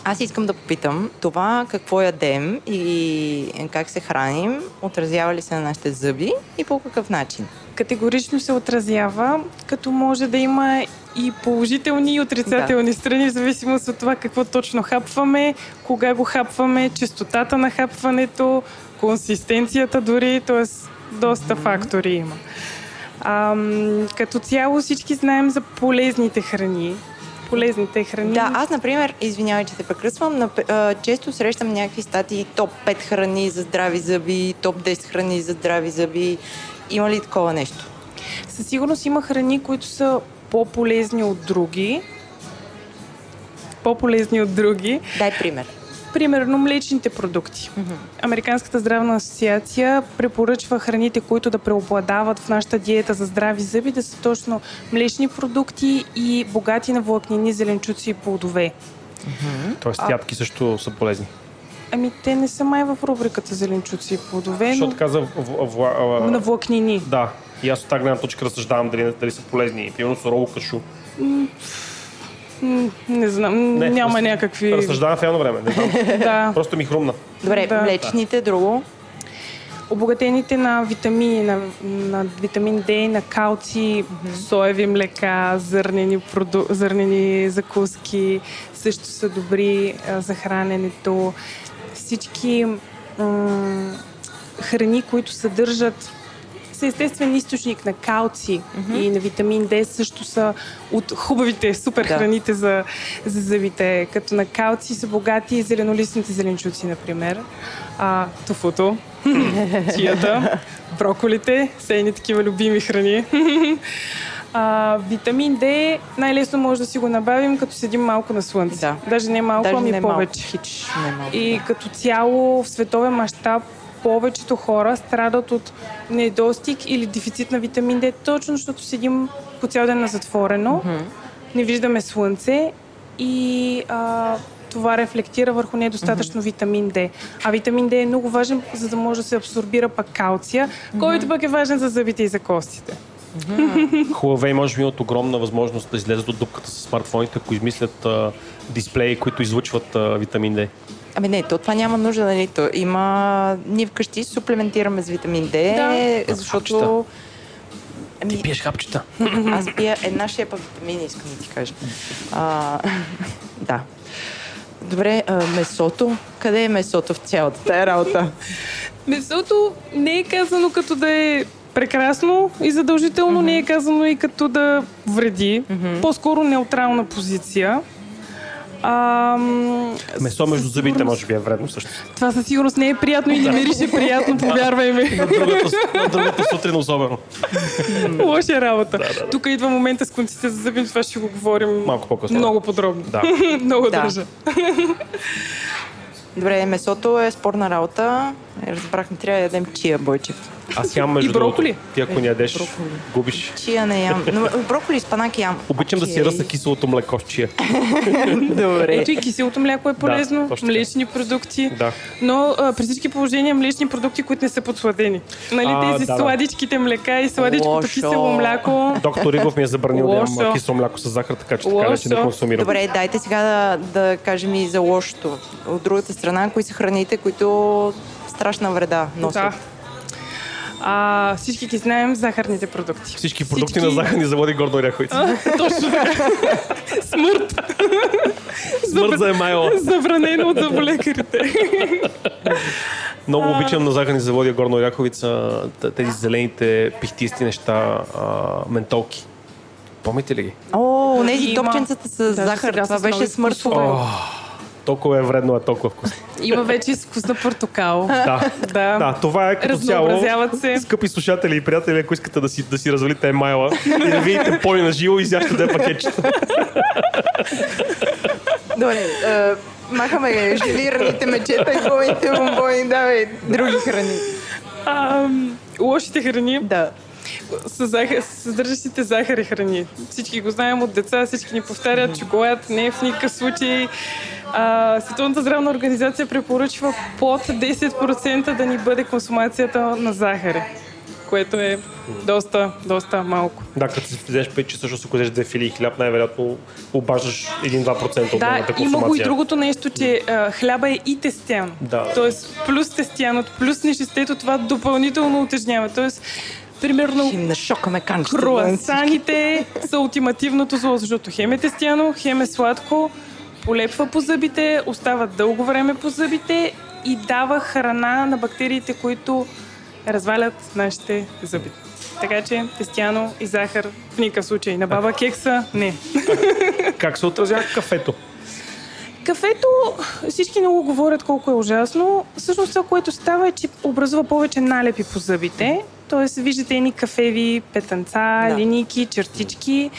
Аз искам да попитам това какво ядем и как се храним, отразява ли се на нашите зъби и по какъв начин? Категорично се отразява, като може да има и положителни и отрицателни да. страни, в зависимост от това какво точно хапваме, кога го хапваме, частотата на хапването, консистенцията дори, т.е. доста mm-hmm. фактори има. А, като цяло всички знаем за полезните храни, полезните храни. Да, аз, например, извинявай, че те прекръсвам, често срещам някакви статии топ 5 храни за здрави зъби, топ 10 храни за здрави зъби. Има ли такова нещо? Със сигурност има храни, които са по-полезни от други. По-полезни от други. Дай пример. Примерно млечните продукти. Mm-hmm. Американската здравна асоциация препоръчва храните, които да преобладават в нашата диета за здрави зъби, да са точно млечни продукти и богати на влакнини, зеленчуци и плодове. Mm-hmm. Тоест ядки а... също са полезни. Ами те не са май в рубриката зеленчуци и плодове. Защото но... каза в, в, в, в... на влакнини. Да. И аз от тази гледна точка разсъждавам дали, дали са полезни. Примерно сурово кашу. Не знам, не, няма раз, някакви... Разсъждавам в едно време, не знам. да. Просто ми хрумна. Добре, да. млечните, друго? Обогатените на витамини, на, на витамин D, на калци, mm-hmm. соеви млека, зърнени, проду... зърнени закуски също са добри а, за храненето. Всички храни, които съдържат са естествен източник на калци mm-hmm. и на витамин D също са от хубавите супер да. храните за, за зъбите. Като на калци са богати зеленолистните зеленчуци, например. А, тофуто, чията, броколите, сейни такива любими храни. А, витамин D най-лесно може да си го набавим, като седим малко на слънце. Да. Даже не малко, Даже ами не повече. Малко. Хич, не малко, и да. като цяло в световен мащаб повечето хора страдат от недостиг или дефицит на витамин D, точно защото седим по цял ден на затворено, mm-hmm. не виждаме слънце и а, това рефлектира върху недостатъчно mm-hmm. витамин D. А витамин D е много важен, за да може да се абсорбира пък калция, mm-hmm. който пък е важен за зъбите и за костите. Huawei може би имат огромна възможност да излезат от дупката с смартфоните, ако измислят а, дисплеи, които излучват а, витамин D. Ами не, то това няма нужда, нали? То има... Ние вкъщи суплементираме с витамин D, да. защото... Ами... Ти пиеш хапчета. Аз пия една шепа витамини, искам да ти кажа. А, да. Добре, а, месото. Къде е месото в цялата тая работа? Месото не е казано като да е прекрасно и задължително, mm-hmm. не е казано и като да вреди. Mm-hmm. По-скоро неутрална позиция. А, Месо между зъбите сигурност... може би е вредно също. Това със сигурност не е приятно и не мирише приятно, повярвай ми. на, другата, на другата сутрин особено. Лоша работа. Да, да, да. Тук идва момента с конците за зъби, това ще го говорим Малко по-късно. Много подробно. Да. много да. държа. Добре, месото е спорна работа. Разбрахме, трябва да ядем чия, Бойчев. Аз ям между И броколи. Ти ако не ядеш, броколи. губиш. Чия не ям. Но броколи с панак ям. Обичам okay. да си ръса киселото млеко с чия. Добре. Ето и киселото млеко е полезно, да, млечни продукти. Да. Но а, при всички положения млечни продукти, които не са подсладени. Нали а, тези да, сладичките млека и сладичкото кисело мляко. Доктор Игов ми е забранил да ям кисело мляко с захар, така че така че не консумирам. Добре, дайте сега да, да кажем и за лошото. От другата страна, кои са храните, които страшна вреда носят. Да. А, всички ги знаем захарните продукти. Всички продукти всички... на захарни заводи Гордо Оряховица. Точно така. Смърт. Смърт за Емайла. Забранено от заболекарите. Много обичам на захарни заводи Горна Оряховица тези зелените пихтисти неща, ментолки. Помните ли ги? О, тези топченцата с захар. Това беше смъртово толкова е вредно, а толкова вкусно. Има вече с вкус на портокал. да. да. да, това е като цяло. се. Скъпи слушатели и приятели, ако искате да си, да си развалите емайла и да видите поли на живо, изящате две пакетчета. Добре, uh, махаме желираните мечета и хубавите бомбони, давай други храни. Um, лошите храни? Да с захар, съдържащите захари храни. Всички го знаем от деца, всички ни повтарят, чоколад не е в никакъв случай. А, Световната здравна организация препоръчва под 10% да ни бъде консумацията на захари което е доста, доста малко. Да, като си взеш печи, също ако две филии хляб, най-вероятно обаждаш 1-2% от да, има го и другото нещо, че а, хляба е и тестян. Да. Тоест, плюс тестяното, плюс нечистето, това допълнително утежнява. Тоест, примерно на шока ме круасаните са ултимативното зло, защото хем е тестяно, хем е сладко, полепва по зъбите, остава дълго време по зъбите и дава храна на бактериите, които развалят нашите зъби. Така че тестяно и захар в никакъв случай. На баба кекса не. Как се отразява кафето? Кафето, всички много говорят колко е ужасно. Всъщност това, което става е, че образува повече налепи по зъбите Тоест, виждате едни кафеви петънца, да. линейки, чертички,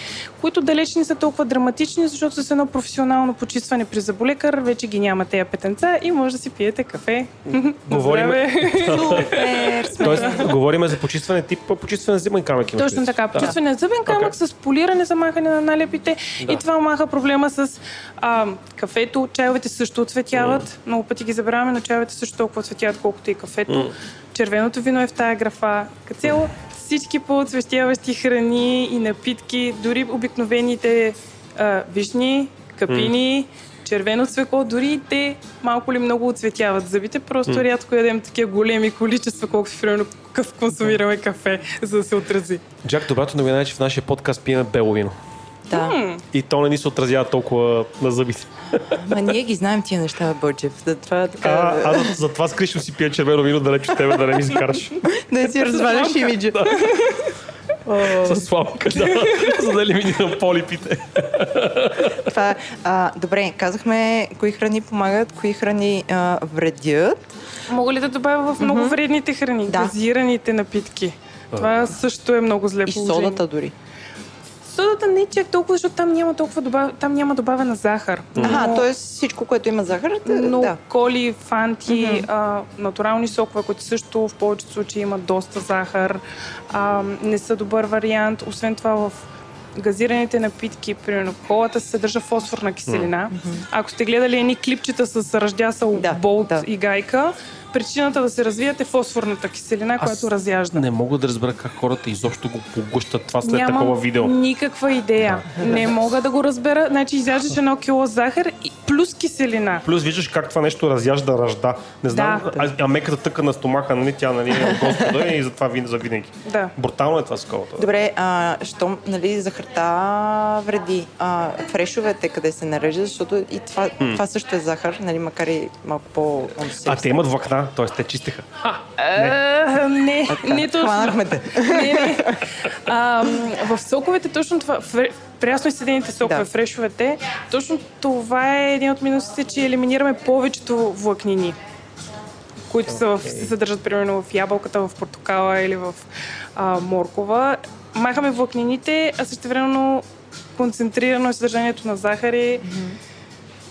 които далеч не са толкова драматични, защото с едно професионално почистване при заболекар вече ги няма тези петънца и може да си пиете кафе. Говорим... Тоест, говорим за почистване тип почистване на зъбен камък. Точно така. Почистване на зъбен камък okay. с полиране за махане на налепите да. и това маха проблема с а, кафето. Чайовете също отцветяват. Mm. Много пъти ги забравяме, но чайовете също толкова отцветяват, колкото и кафето. Mm. Червеното вино е в тая графа. Като цяло всички по-отсвещяващи храни и напитки, дори обикновените а, вишни, капини, mm. червено цвекло, дори и те малко ли много отцветяват зъбите. Просто mm. рядко ядем такива големи количества, колкото примерно къв консумираме кафе, за да се отрази. Джак, добрата новина е, че в нашия подкаст пиеме бело вино. Да. И то не ни се отразява толкова на зъбите. Ма ние ги знаем тия неща, Бърджев. Да, това, така... А, а за, за това скришно си пия червено вино далеч от тебе, да не ми закараш. да си разваляш имиджа. С сламка, да. За да елиминирам полипите. Това, а, добре, казахме кои храни помагат, кои храни а, вредят. Мога ли да добавя в много вредните храни? Да. Газираните напитки. Това също е много зле И содата дори. Содата не е чак толкова, защото там няма толкова добав... там няма добавена захар. Ага, но... т.е. всичко, което има захар, но да. коли, фанти, mm-hmm. а, натурални сокове, които също в повечето случаи имат доста захар, а, не са добър вариант. Освен това в газираните напитки, примерно колата се съдържа фосфорна киселина. Mm-hmm. Ако сте гледали едни клипчета с ръждясал да, болт да. и гайка, причината да се развият е фосфорната киселина, Аз която разяжда. Не мога да разбера как хората изобщо го поглъщат това след Нямам такова видео. никаква идея. Да. Не мога да го разбера. Значи изяждаш едно кило захар и плюс киселина. Плюс виждаш как това нещо разяжда ръжда. Не знам, да. а, а меката тъка на стомаха, нали, тя нали, е от Господа и затова винаги за винаги. Да. Брутално е това сколата. Добре, а, що, нали, захарта вреди. А, фрешовете къде се нарежда, защото и това, mm. това също е захар, нали, макар и малко по А те имат влакна, т.е. те чистиха. Не, не, не точно. Хванахме те. Не, не. А, в соковете точно това, прясно изседените сокове, да. фрешовете, точно това е един от минусите, че елиминираме повечето влакнини които okay. са в, се съдържат примерно в ябълката, в портокала или в а, моркова. Махаме влакнините, а също времено концентрирано е съдържанието на захари. Mm-hmm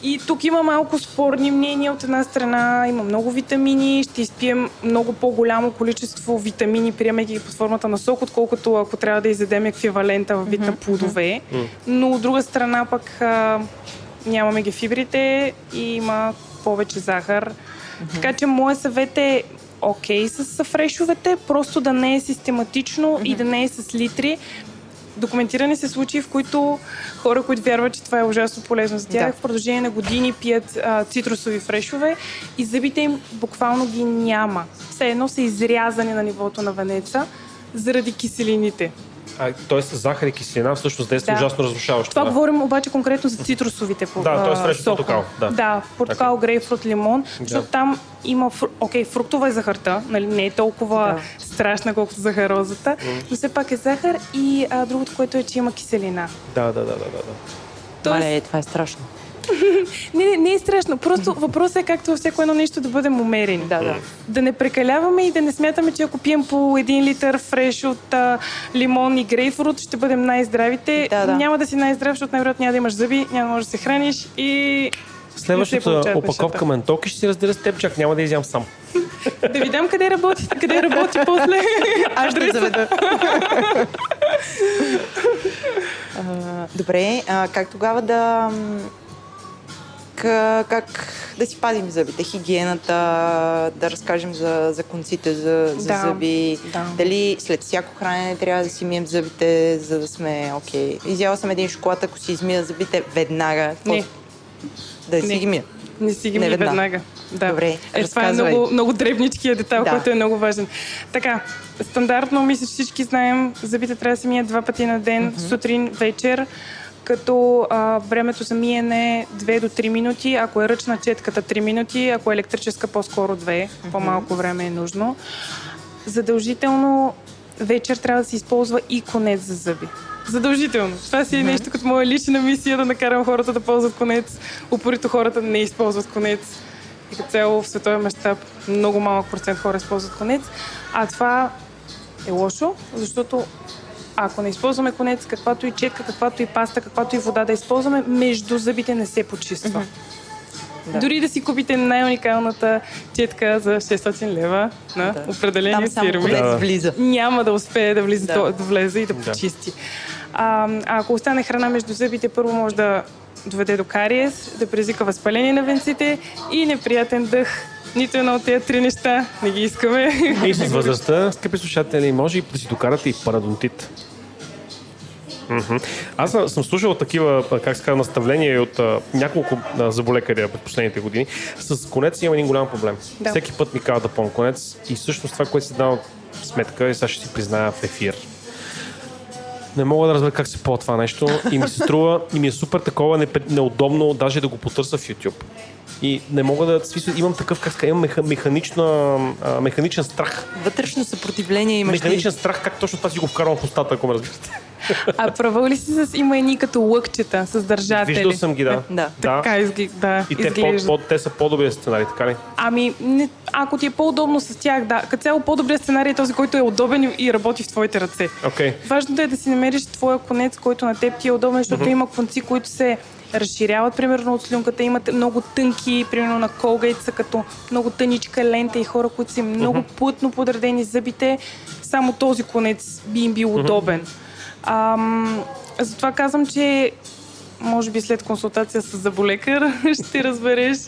и тук има малко спорни мнения. От една страна има много витамини, ще изпием много по-голямо количество витамини, приемайки ги под формата на сок, отколкото ако трябва да изедем еквивалента в вид на плодове. Но от друга страна пък а, нямаме ги фибрите и има повече захар. Така че моят съвет е окей okay с фрешовете, просто да не е систематично и да не е с литри, документирани се случаи, в които хора, които вярват, че това е ужасно полезно за тях, да. в продължение на години пият а, цитрусови фрешове и зъбите им буквално ги няма. Все едно са изрязани на нивото на венеца заради киселините. А, тоест захар и киселина всъщност действа да. ужасно разрушаващо. Това да? говорим обаче конкретно за цитрусовите по Да, т.е. фреш портокал. Да, да портокал, okay. грейпфрут, лимон, защото да. там има, окей, okay, фруктова е захарта, нали, не е толкова да. страшна, колкото захарозата, mm. но все пак е захар и а, другото, което е, че има киселина. Да, да, да, да, да. Тоест... Мале, това е страшно. Не, не, не е страшно. Просто въпросът е както във всяко едно нещо да бъдем умерени. Да, да. Да не прекаляваме и да не смятаме, че ако пием по един литър фреш от а, лимон и грейпфрут, ще бъдем най-здравите. Да, да. Няма да си най-здрав, защото най-вероятно няма да имаш зъби, няма да можеш да се храниш и Следващата опаковка ментоки ще си разделя с теб, чак няма да изям сам. да ви дам къде работи, къде работи после. Аз ще заведа. добре, а, как тогава да как да си пазим зъбите, хигиената, да разкажем за, за конците за, за да, зъби, да. дали след всяко хранене трябва да си мием зъбите, за да сме окей. Okay. Изяла съм един шоколад, ако си измия зъбите веднага. Не. Да си ги мия. Не си ги мия веднага. веднага. Да. Добре, е, това е много, много дребничкият детайл, да. който е много важен. Така, стандартно, мисля, че всички знаем, зъбите трябва да се мият два пъти на ден, mm-hmm. сутрин, вечер като а, времето за миене 2 до 3 минути, ако е ръчна четката 3 минути, ако е електрическа по-скоро 2, mm-hmm. по-малко време е нужно. Задължително вечер трябва да се използва и конец за зъби. Задължително. Това си е mm-hmm. нещо като моя лична мисия да накарам хората да ползват конец. Упорито хората не използват конец. И като цяло в световен мащаб много малък процент хора използват конец. А това е лошо, защото ако не използваме конец, каквато и четка, каквато и паста, каквато и вода да използваме, между зъбите не се почиства. Mm-hmm. Да. Дори да си купите най-уникалната четка за 600 лева на да. определени Там фирми, да. влиза. няма да успее да влезе, да. да влезе и да почисти. Да. А, а ако остане храна между зъбите, първо може да доведе до кариес, да предизвика възпаление на венците и неприятен дъх нито едно от тези три неща не ги искаме. И с възрастта, скъпи слушатели, може и да си докарате и парадонтит. Аз съм слушал такива, как се наставления от а, няколко а, заболекаря през последните години. С конец има един голям проблем. Да. Всеки път ми казва да пълна конец и всъщност това, което си дал сметка, и сега ще си призная в ефир. Не мога да разбера как се по това нещо и ми се струва и ми е супер такова неудобно даже да го потърся в YouTube. И не мога да... Смисъл, имам такъв, как ска, имам меха, механична, а, механичен страх. Вътрешно съпротивление имаш Механичен ли? страх, как точно това си го вкарвам в устата, ако ме разбирате. А правил ли си с има едни като лъкчета с държатели? Виждал съм ги, да. да. Така изги, да, И те, по, по, те са по-добри сценари, така ли? Ами, не, ако ти е по-удобно с тях, да. Като цяло по-добрият сценарий е този, който е удобен и работи в твоите ръце. Okay. Важното е да си намериш твоя конец, който на теб ти е удобен, защото mm-hmm. има конци, които се разширяват, примерно от слюнката. Имат много тънки, примерно на колгейт са като много тъничка лента и хора, които са много uh-huh. плътно подредени зъбите, само този конец би им бил uh-huh. удобен. Ам, затова казвам, че може би след консултация с заболекар ще разбереш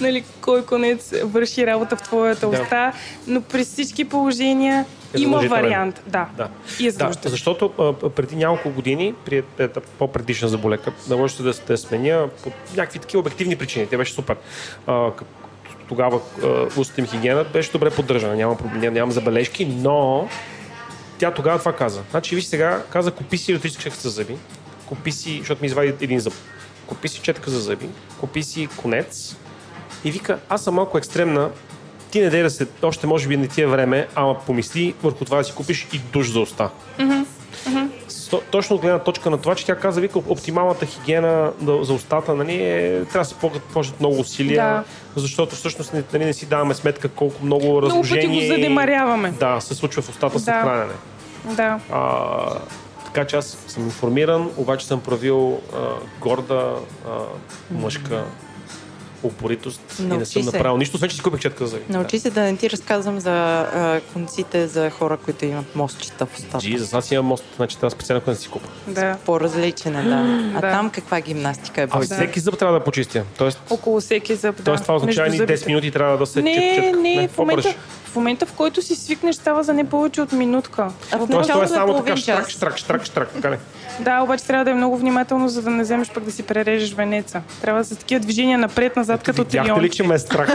нали, кой конец върши работа в твоята да. уста, но при всички положения е има вариант. Да. да. И е да, защото а, преди няколко години, при е, по-предишна заболека, да можете да, да сменя по някакви такива обективни причини. Те беше супер. А, тогава устата им хигиена беше добре поддържана, няма проблем, нямам забележки, но тя тогава това каза. Значи, виж сега, каза, купи си електрическа за зъби, купи си, защото ми извади един зъб, купи си четка за зъби, купи си конец и вика, аз съм малко екстремна, ти не дай да се, още може би не ти е време, ама помисли върху това да си купиш и душ за уста. Mm-hmm. Mm-hmm. Точно от гледна точка на това, че тя каза, вика, оптималната хигиена за устата, нали, е, трябва да се положат много усилия, да. защото всъщност нали, не си даваме сметка колко много разложение... Много пъти го задемаряваме. Да, се случва в устата да. след хранене. Да. А, така че аз съм информиран, обаче съм правил а, горда а, мъжка упоритост Научи и не съм се. направил нищо, освен че си купих четка за Научи да. се да не ти разказвам за а, конците за хора, които имат мостчета в устата. Джи, за аз имам мост, значи трябва специално да си купа. Да. По-различен е, да. А да. там каква гимнастика е? А да. всеки зъб трябва да почистя. Тоест, Около всеки зъб, да. Тоест това означава ни 10 минути трябва да се не, четка. Не, не, в момента, момента, в който си свикнеш, става за не повече от минутка. А в началото е само така штрак, штрак, штрак, штрак, така ли? Да, обаче трябва да е много внимателно, за да не вземеш пък да си прережеш венеца. Трябва да са такива движения напред-назад, като трион. ли, че ме е страх?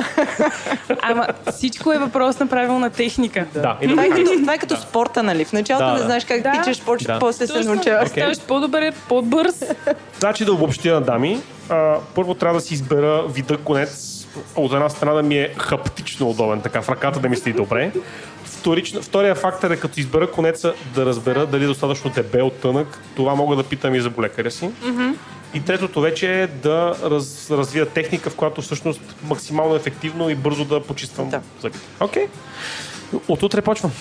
Ама всичко е въпрос на правилна техника. Да. Това, е като, това е като спорта, нали? В началото да, не знаеш как да. тичаш, почва, да. после се научаваш. Okay. Ставаш по-добър, по-бърз. Значи да обобщя на дами. А, първо трябва да си избера вида конец. От една страна да ми е хаптично удобен, така в ръката да ми стои добре. Вторично, втория фактор е като избера конеца да разбера дали е достатъчно дебел, тънък. Това мога да питам и за болекаря си. Mm-hmm. И третото вече е да раз, развия техника, в която всъщност максимално ефективно и бързо да почиствам да. зъбите. Окей. Okay. От утре почвам.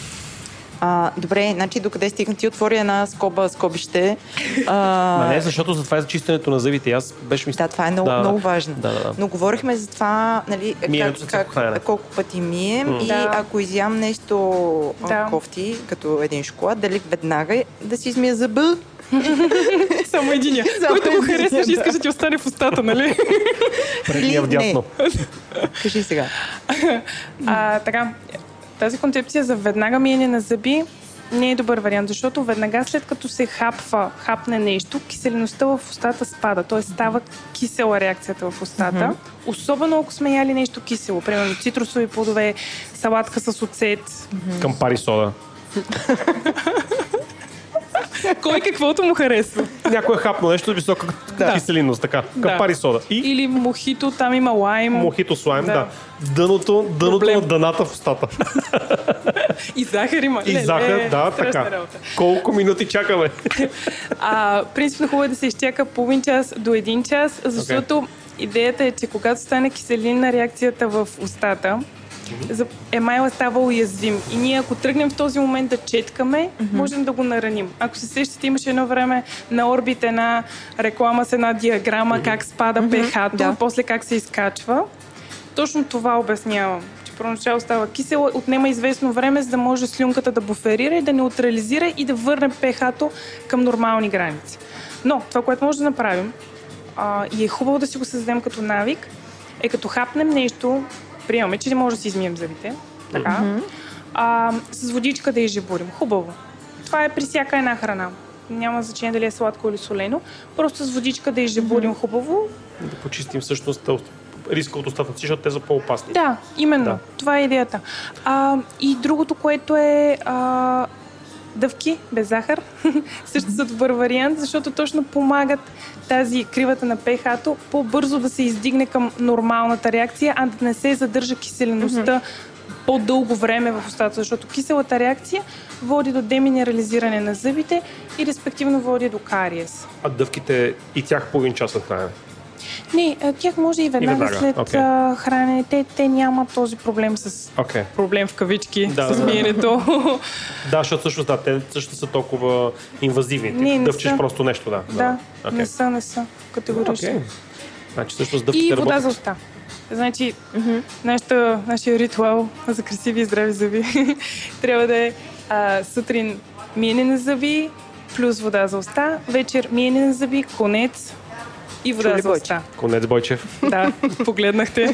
А, добре, значи докъде стигна? Ти отвори една скоба, скобище. А... не, защото за това е за чистенето на зъбите. Аз беше ми... Да, това е много, да, много важно. Да, да, да. Но говорихме за това, нали, как, как, колко пъти мием mm. и да. ако изям нещо да. кофти, като един шоколад, дали веднага да си измия зъба само единия. Който го харесваш, да. искаш да ти остане в устата, нали? Предния вдясно. Кажи сега. А, така, тази концепция за веднага миене на зъби не е добър вариант, защото веднага след като се хапва, хапне нещо, киселеността в устата спада, т.е. става кисела реакцията в устата. Mm-hmm. Особено ако сме яли нещо кисело, примерно цитрусови плодове, салатка с оцет. Mm-hmm. Кампари сода. Кой каквото му харесва. Някой е хапнал нещо с висока да. киселинност, така. Капари сода. И... Или мохито, там има лайм. Мохито с лайм, да. да. Дъното, дъното на дъната в устата. И захар има. И захар, да, така. Колко минути чакаме? а, принципно хубаво е да се изчака половин час до един час, защото okay. идеята е, че когато стане киселинна реакцията в устата, емайла става уязвим. И ние, ако тръгнем в този момент да четкаме, mm-hmm. можем да го нараним. Ако се сещате, имаше едно време на орбит една реклама с една диаграма, mm-hmm. как спада mm-hmm. pH-то, да. после как се изкачва. Точно това обяснявам. Че проначало става кисело, отнема известно време, за да може слюнката да буферира и да неутрализира и да върне pH-то към нормални граници. Но това, което може да направим, а, и е хубаво да си го създадем като навик, е като хапнем нещо, приемаме, че не може да си измием зъбите. Така. Mm-hmm. А, с водичка да изжебурим. Хубаво. Това е при всяка една храна. Няма значение дали е сладко или солено. Просто с водичка да изжебурим mm-hmm. хубаво. Да почистим всъщност риска от остатъци, защото те са по-опасни. Да, именно. Да. Това е идеята. А, и другото, което е а, дъвки без захар, също са добър вариант, защото точно помагат тази кривата на pH-то по-бързо да се издигне към нормалната реакция, а да не се задържа киселеността mm-hmm. по-дълго време в устата, защото киселата реакция води до деминерализиране на зъбите и респективно води до кариес. А дъвките и тях половин час на хранене? Не, тях може и веднага, и веднага. след okay. хранене. Те, те нямат този проблем с okay. проблем в кавички да, с миенето. да, защото също да, те също са толкова инвазивни. Не, не Дъвчеш са. просто нещо, да. Да, okay. не са, не са. Категорично. Okay. Значи също с дъвките И вода работят. за уста. Значи, mm-hmm. нашата, нашия ритуал за красиви и здрави зъби трябва да е а, сутрин миене на зъби, плюс вода за уста, вечер миене на зъби, конец, И вода Чули за уста. Конец Бойчев. Да, погледнахте.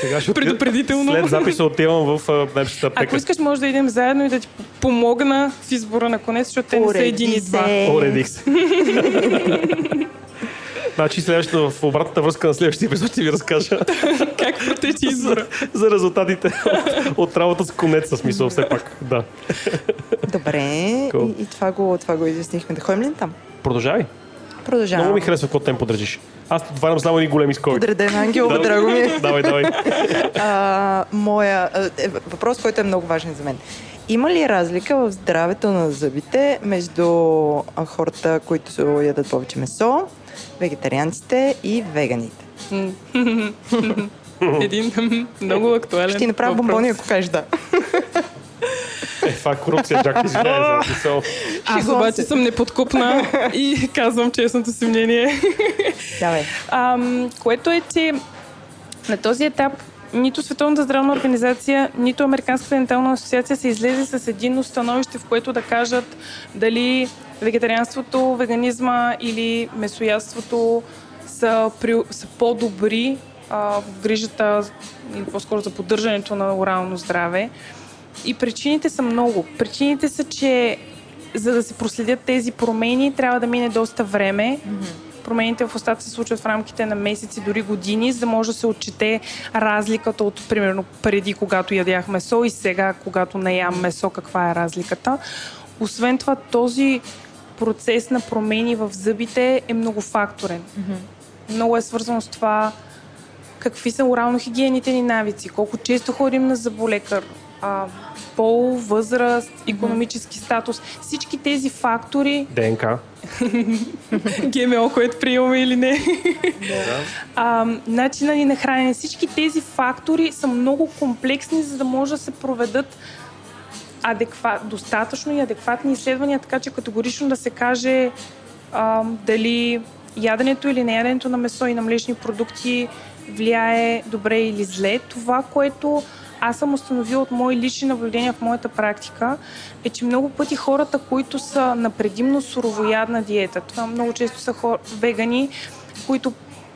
Сега ще Предупредително. След записа отивам в а, най-близката Ако аптека. искаш, може да идем заедно и да ти помогна в избора на конец, защото те не са един и два. Уредих се. Значи следващото, в обратната връзка на следващия епизод ще ви разкажа Как протече избора? за резултатите от, от работа с конец, в смисъл все пак. Да. Добре, Cool. и, и това, го, това го изяснихме. Да ходим ли там? Продължавай. Продължавам. Много ми харесва какво темпо държиш. Аз отварям само едни големи скоби. Подреден ангел, драго ми. Давай, давай. А, моя е, въпрос, който е много важен за мен. Има ли разлика в здравето на зъбите между хората, които ядат повече месо, вегетарианците и веганите? Един много актуален Ще ти направя бомбони, ако кажеш да. Е, това е корупция, Джак, извинявай за смисъл. Аз обаче се. съм неподкупна и казвам честното си мнение. Давай. Ам, което е, че на този етап нито Световната здравна организация, нито Американската дентална асоциация се излезе с единно становище, в което да кажат дали вегетарианството, веганизма или месоядството са, при, са по-добри а, в грижата или по-скоро за поддържането на орално здраве. И причините са много. Причините са, че за да се проследят тези промени, трябва да мине доста време. Промените в устата се случват в рамките на месеци, дори години, за да може да се отчете разликата от, примерно, преди когато ядях месо и сега, когато не ям месо, каква е разликата. Освен това, този процес на промени в зъбите е многофакторен. Много е свързано с това какви са орално-хигиените ни навици, колко често ходим на зъболекар, а, пол, възраст, економически статус. Всички тези фактори, ДНК. ГМО, което приемаме или не, а, начина ни на хранене, всички тези фактори са много комплексни, за да може да се проведат адекват, достатъчно и адекватни изследвания, така че категорично да се каже а, дали яденето или неяденето на месо и на млечни продукти влияе добре или зле. Това, което аз съм установила от мои лични наблюдения в моята практика, е, че много пъти хората, които са на предимно суровоядна диета, това много често са хор... вегани, които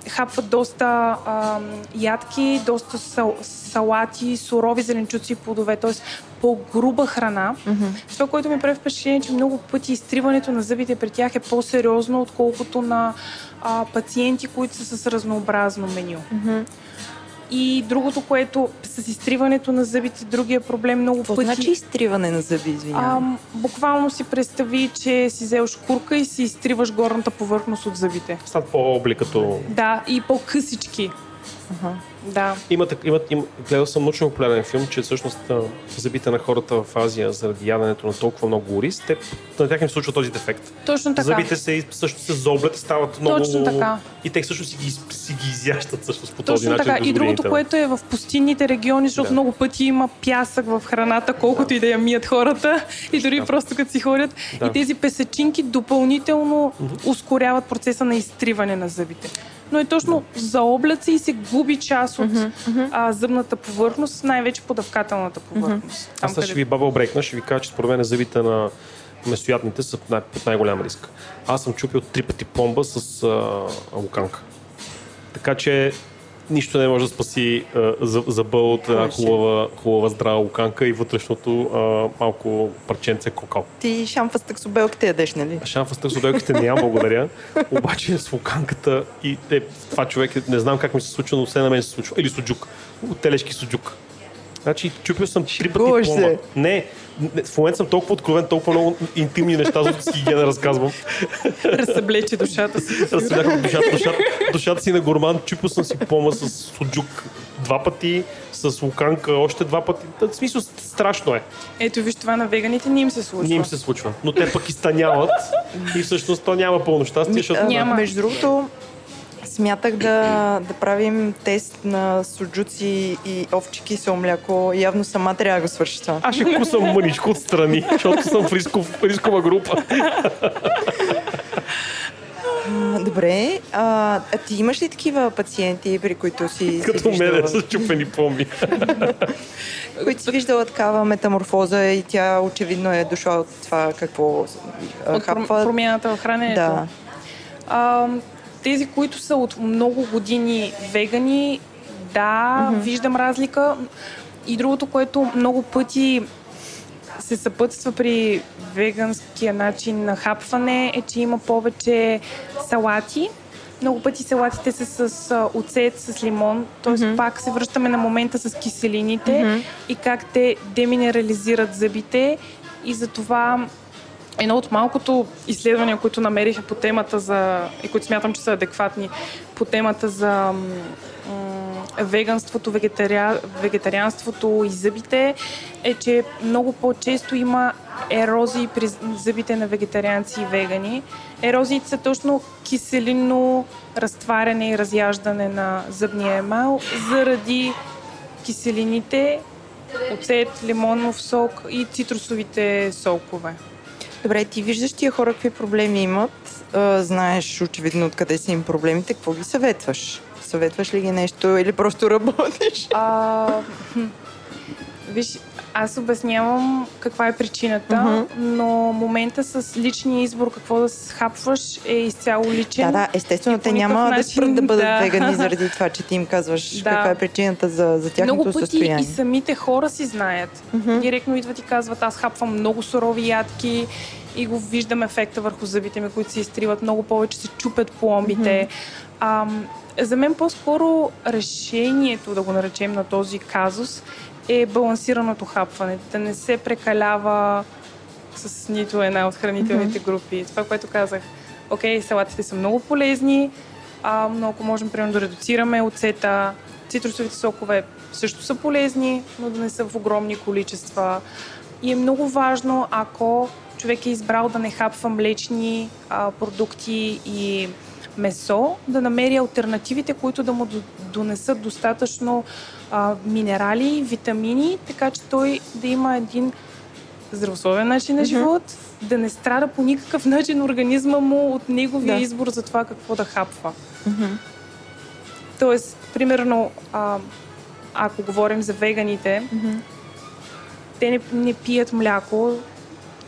хапват доста а, ядки, доста сал, салати, сурови зеленчуци и плодове, т.е. по-груба храна. Mm-hmm. Това, което ми прави впечатление, че много пъти изтриването на зъбите при тях е по-сериозно, отколкото на а, пациенти, които са с разнообразно меню. Мгм. И другото, което с изтриването на зъбите, другия проблем много Какво пъти... значи изтриване на зъби, А, извинявам? буквално си представи, че си взел шкурка и си изтриваш горната повърхност от зъбите. Стават по-обли като... Да, и по-късички. Аха. Да. Има, так- има, има, гледал съм научно популярен филм, че всъщност зъбите на хората в Азия заради яденето на толкова много ориз, те, на тях им случва този дефект. Точно така. Зъбите се, също се зоблят стават много... Точно така. И те също си ги, си ги изящат всъщност по този Точно начин. така. И другото, което е в пустинните региони, защото Да. много пъти има пясък в храната, колкото и да я мият хората, и дори Да. просто като си ходят. Да. И тези песечинки допълнително ускоряват процеса на изтриване на зъбите. Но е точно заоблят се и се губи част от а, зъбната повърхност, най-вече подавкателната повърхност. Там, Аз сега ще ви баба обрекна, ще ви кажа, че според мен зъбите на месоядните са най- под най-голям риск. Аз съм чупил три пъти пломба с а, луканка. Така че нищо не може да спаси а, за- зъба от една хубава, хубава здрава луканка и вътрешното а, малко парченце кокал. Ти шамфа с таксобелките ядеш, нали? Шамфа с търсоделките не благодаря, обаче с луканката и е, това човек, е- не знам как ми се случва, но все на мен се случва. Или суджук. Телешки суджук. Значи, чупил съм три пъти пломба. не, в момента съм толкова откровен, толкова много интимни неща, за си гигиена разказвам. разсъблече душата си. Разсъдях душата, душата, душата си на гурман, чупил съм си пломба с суджук два пъти, с луканка още два пъти. В смисъл, страшно е. Ето виж, това на веганите не им се случва. Не им се случва. Но те пък изтъняват и всъщност то няма пълно щастие, защото... Няма. Между другото, смятах да, да правим тест на суджуци и овче кисело мляко. Явно сама трябва да го свърши това. Аз ще кусам мъничко отстрани, защото съм в рисков, рискова група. Добре. А, а ти имаш ли такива пациенти, при които си, си Като мене виждала, с чупени пломби. които си виждала такава метаморфоза и тя очевидно е дошла от това какво От хапва? промяната в храненето. Да. А, тези, които са от много години вегани, да, mm-hmm. виждам разлика. И другото, което много пъти се съпътства при веганския начин на хапване е, че има повече салати. Много пъти салатите са с оцет, с лимон, т.е. Mm-hmm. пак се връщаме на момента с киселините mm-hmm. и как те деминерализират зъбите и затова едно от малкото изследвания, които намериха по темата за, и които смятам, че са адекватни, по темата за м- веганството, вегетариа, вегетарианството и зъбите, е, че много по-често има ерозии при зъбите на вегетарианци и вегани. Ерозиите са точно киселинно разтваряне и разяждане на зъбния емал заради киселините, оцет, лимонов сок и цитрусовите сокове. Добре, ти виждаш тия хора какви проблеми имат, а, знаеш очевидно откъде са им проблемите, какво ги съветваш? Съветваш ли ги нещо или просто работиш? А, виж, аз обяснявам каква е причината, uh-huh. но момента с личния избор какво да хапваш е изцяло личен. Да, да, естествено, те няма начин, да спрат да бъдат да. вегани заради това, че ти им казваш да. каква е причината за, за тяхното много пъти състояние. и самите хора си знаят. Uh-huh. Директно идват и казват, аз хапвам много сурови ядки и го виждам ефекта върху зъбите ми, които се изтриват, много повече се чупят пломбите. Mm-hmm. за мен по-скоро решението, да го наречем на този казус, е балансираното хапване. Да не се прекалява с нито една от хранителните mm-hmm. групи. Това, което казах. Окей, салатите са много полезни, а, но ако можем, примерно, да редуцираме оцета, цитрусовите сокове също са полезни, но да не са в огромни количества. И е много важно, ако човек е избрал да не хапва млечни а, продукти и месо, да намери альтернативите, които да му донесат достатъчно а, минерали, витамини, така че той да има един здравословен начин на mm-hmm. живот, да не страда по никакъв начин организма му от неговия да. избор за това какво да хапва. Mm-hmm. Тоест, примерно, а, ако говорим за веганите, mm-hmm. те не, не пият мляко,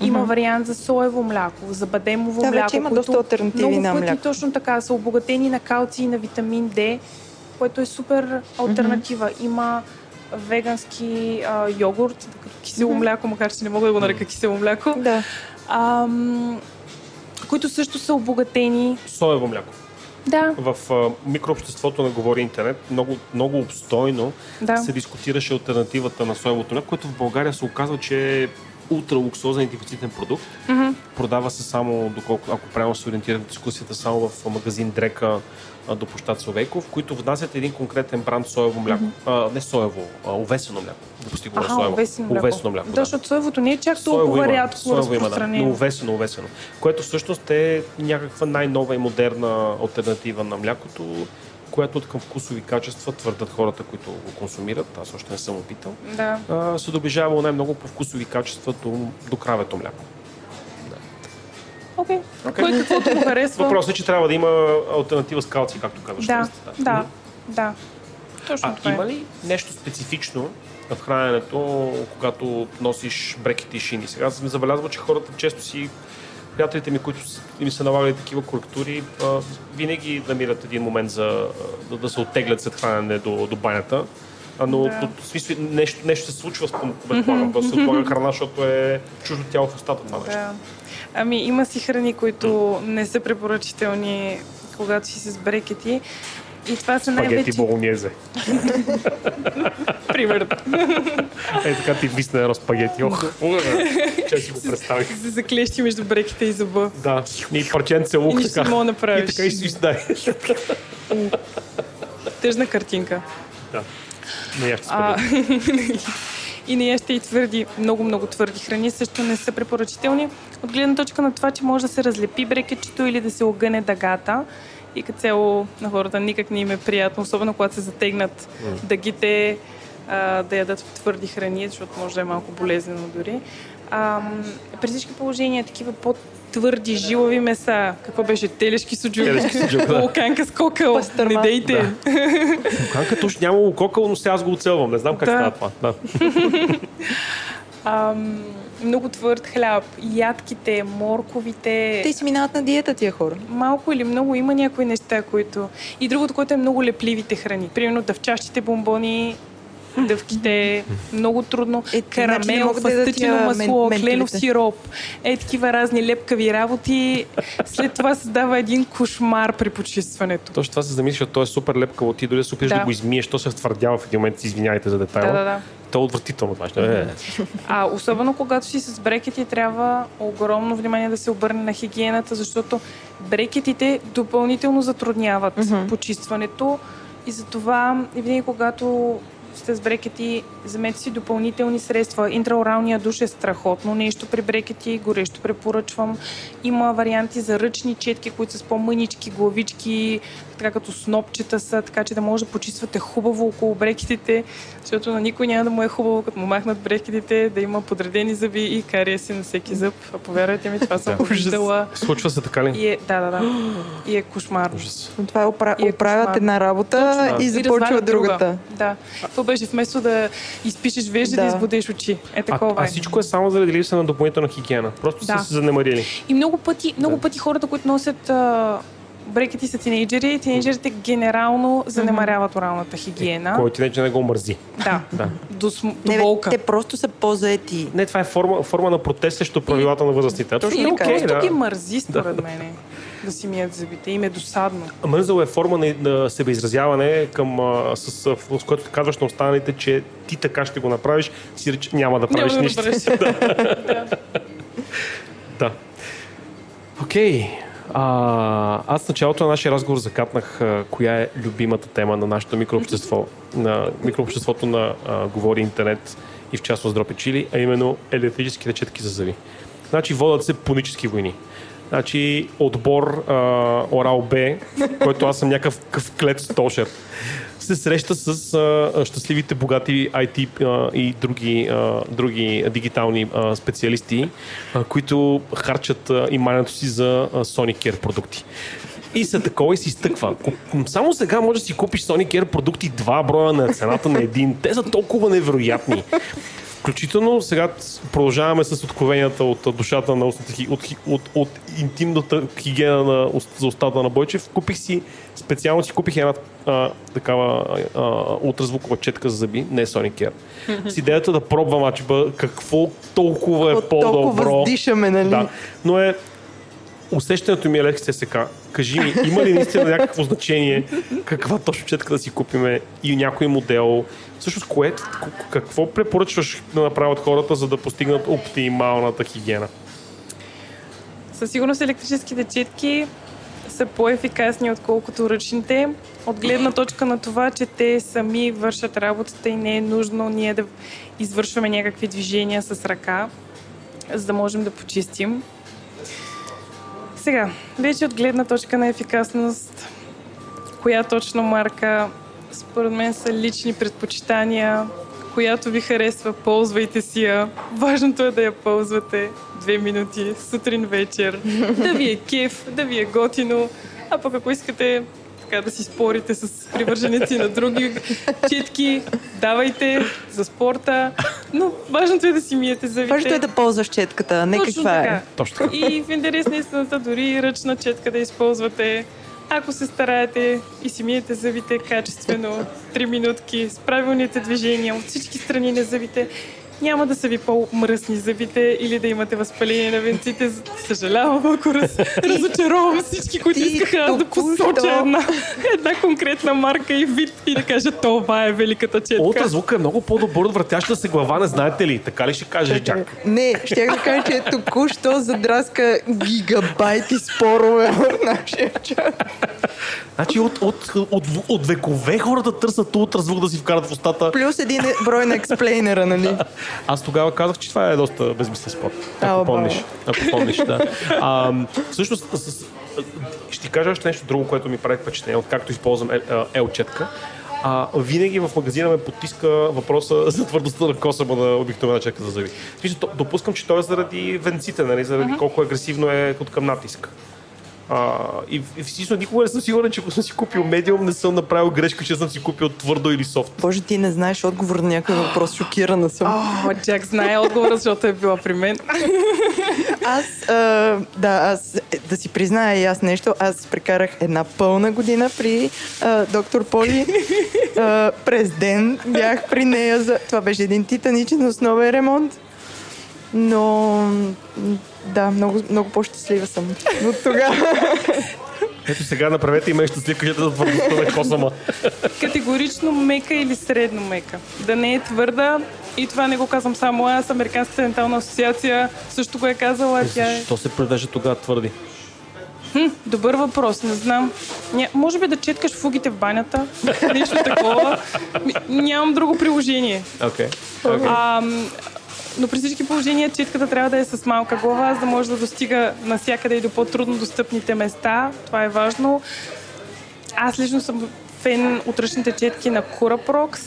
има mm-hmm. вариант за соево мляко, за бадемово да, мляко. Да, има доста альтернативи на мляко. точно така са обогатени на калци и на витамин D, което е супер альтернатива. Mm-hmm. Има вегански а, йогурт, като кисело mm-hmm. мляко, макар че не мога да го нарека кисело мляко. Да. Ам, които също са обогатени. Соево мляко. Да. В а, микрообществото на Говори Интернет много, много обстойно да. се дискутираше альтернативата на соевото мляко, което в България се оказва, че е ултралуксозен и дефицитен продукт. Mm-hmm. Продава се само, доколко, ако правилно се ориентира в дискусията, само в магазин Дрека до площад Совейков, които внасят един конкретен бранд соево мляко. Mm-hmm. А, не соево, а овесено мляко. Допусти го соево. Овесено мляко. Овесено мляко да, защото соевото не е чак толкова рядко има, да, но овесено, овесено. Което всъщност е някаква най-нова и модерна альтернатива на млякото която от към вкусови качества твърдат хората, които го консумират, аз още не съм опитал, да. а, се доближава най-много по вкусови качества до, до кравето мляко. Окей. Okay. Okay. Кой каквото му харесва. Въпросът е, че трябва да има альтернатива с калци, както казваш. Да, да, да. да. Точно а това е. има ли нещо специфично в храненето, когато носиш брекети и шини? Сега съм забелязва, че хората често си приятелите ми, които им са налагали такива коректури, винаги намират един момент за да, да се оттеглят след хранене до, до банята. А, но да. в смисъл, нещо, нещо се случва, предполагам, просто се отлага храна, защото е чуждо тяло в устата това нещо. Ами има си храни, които не са препоръчителни, когато си с брекети. И това са най-вече... Спагети болонезе. Примерно. Е, така ти висне едно спагети. Ох, че си го представих. Се заклещи между бреките и зъба. Да, и парченце лук. И нищо не мога направиш. И така и си дай. Тъжна картинка. Да. Не яще спагети. и не яще и твърди, много, много твърди храни също не са препоръчителни. От гледна точка на това, че може да се разлепи брекетчето или да се огъне дъгата и като цяло на хората никак не им е приятно, особено когато се затегнат mm. дъгите, а, да ядат твърди храни, защото може да е малко болезнено дори. А, при всички положения такива под твърди жилави меса. Какво беше? Телешки суджук? Телешки суджук, да. Луканка с кокъл. Не дейте. Да. Луканка точно няма кокъл, но сега аз го оцелвам. Не знам как да. става това. Да. Ам, много твърд хляб, ядките, морковите. Те си минават на диета тия хора. Малко или много има някои неща, които... И другото, което е много лепливите храни. Примерно дъвчащите бомбони, дъвките, много трудно. Е, Карамел, фастъчено масло, мен, кленов сироп, е такива разни лепкави работи. След това се дава един кошмар при почистването. Точно това се замисля, защото то е супер лепкаво. Ти дори се опиташ да. да го измиеш, то се втвърдява в един момент, извинявайте за детайла. Да, да, да. То е отвратително това. Е. А особено когато си с брекети, трябва огромно внимание да се обърне на хигиената, защото брекетите допълнително затрудняват mm-hmm. почистването и затова и винаги когато с брекети, вземете си допълнителни средства. Интраоралния душ е страхотно нещо при брекети, горещо препоръчвам. Има варианти за ръчни четки, които са с по-мънички главички, така като снопчета са, така че да може да почиствате хубаво около брекетите, защото на никой няма да му е хубаво, като му махнат брекетите, да има подредени зъби и кария си на всеки зъб. А повярвайте ми, това съм виждала. Случва се така ли? И е, да, да, да. И е кошмар. Но това е, опра... е оправят една работа Точно, и започва другата. Да. Това беше вместо да изпишеш вежди, да. да избудеш очи. Е такова. А, а всичко е само заради липса на допълнителна хигиена. Просто да. са се занемарили. И много пъти, много да. пъти хората, които носят а, брекети са тинейджери. Тинейджерите генерално занемаряват оралната хигиена. Кой тинейджер не го мързи. Да. да. До, см... до не, болка. Те просто са по-заети. Не, това е форма, форма на протест срещу правилата на възрастите. Точно и okay, просто да. ги мързи, според да. мен. Да си мият зъбите. Им е досадно. Мързъл е форма на, на себеизразяване, към, а, с, с, с което казваш на останалите, че ти така ще го направиш, си реч, няма да правиш няма нищо. Да. да. Окей. Okay. А, аз в началото на нашия разговор закатнах а, коя е любимата тема на нашето микрообщество, на микрообществото на а, Говори Интернет и в частност Дропи Чили, а именно електрическите четки за зъби. Значи водят се пунически войни. Значи отбор а, Орал Б, който аз съм някакъв клет стошер се среща с а, щастливите, богати IT а, и други, а, други дигитални а, специалисти, а, които харчат а, имането си за а, Sonicare продукти. И се такова и си изтъква. Само сега може да си купиш Sonicare продукти два броя на цената на един. Те са толкова невероятни. Включително сега продължаваме с откровенията от душата на устната, от, от, от интимната хигиена на, за устата на Бойчев. Купих си, специално си купих една а, такава а, ултразвукова четка за зъби, не Sonic. С идеята да пробвам, а, какво толкова е по-добро. Толкова дишаме, нали? Да. Но е усещането ми е лекция сега. Кажи ми, има ли наистина някакво значение каква точно четка да си купиме и някой модел? Всъщност, кое, какво препоръчваш да направят хората, за да постигнат оптималната хигиена? Със сигурност електрическите четки са по-ефикасни, отколкото ръчните. От гледна точка на това, че те сами вършат работата и не е нужно ние да извършваме някакви движения с ръка, за да можем да почистим. Сега, вече от гледна точка на ефикасност, коя точно марка, според мен са лични предпочитания, която ви харесва, ползвайте си я. Важното е да я ползвате две минути, сутрин, вечер, да ви е кеф, да ви е готино, а пък ако искате така да си спорите с привърженици на други четки, давайте за спорта, но важното е да си миете зъбите. Важното е да ползваш четката, не Точно каква е. така. е. Точно И в интерес на истината, дори ръчна четка да използвате, ако се стараете и си миете зъбите качествено, 3 минутки, с правилните движения от всички страни на зъбите, няма да са ви по-мръсни зъбите или да имате възпаление на венците. Съжалявам, ако раз, разочаровам всички, които искаха аз да посоча една, една конкретна марка и вид и да кажа това е великата четка. Ултразвука е много по-добър от въртяща се глава, не знаете ли? Така ли ще кажеш, Джак? Не, ще да кажа, че току-що задраска гигабайти спорове в нашия чат. Значи от, от, от, от, от векове хората търсят ултразвук да си вкарат в устата. Плюс един брой на експлейнера, нали? Аз тогава казах, че това е доста безмислен спорт. Ако помниш. Ако помниш, да. А, всъщност, ще ти кажа още нещо друго, което ми прави впечатление, откакто използвам елчетка. А, винаги в магазина ме потиска въпроса за твърдостта на косъма на обикновена четка за зъби. Допускам, че той е заради венците, нали? заради uh-huh. колко агресивно е от към натиск. А, и, и всъщност никога не съм сигурен, че ако съм си купил медиум, не съм направил грешка, че съм си купил твърдо или софт. Боже, ти не знаеш отговор на някой въпрос, шокирана съм. О, Джак знае отговора, защото е била при мен. аз, а, да, аз, да си призная и аз нещо, аз прекарах една пълна година при а, доктор Поли. А, през ден бях при нея. За... Това беше един титаничен основен ремонт. Но да, много, много по-щастлива съм от тогава. Ето сега направете и ме щастлив, кажете за твърдостта на косама. Категорично мека или средно мека. Да не е твърда, и това не го казвам само аз, Американската дентална асоциация също го е казала. Тя е... Защо се предържа тогава твърди? Хм, добър въпрос, не знам. Ня, може би да четкаш фугите в банята, нещо такова. Нямам друго приложение. Okay. Okay. Но при всички положения четката трябва да е с малка глава, за да може да достига навсякъде и до по-трудно достъпните места. Това е важно. Аз лично съм фен от ръчните четки на Curaprox.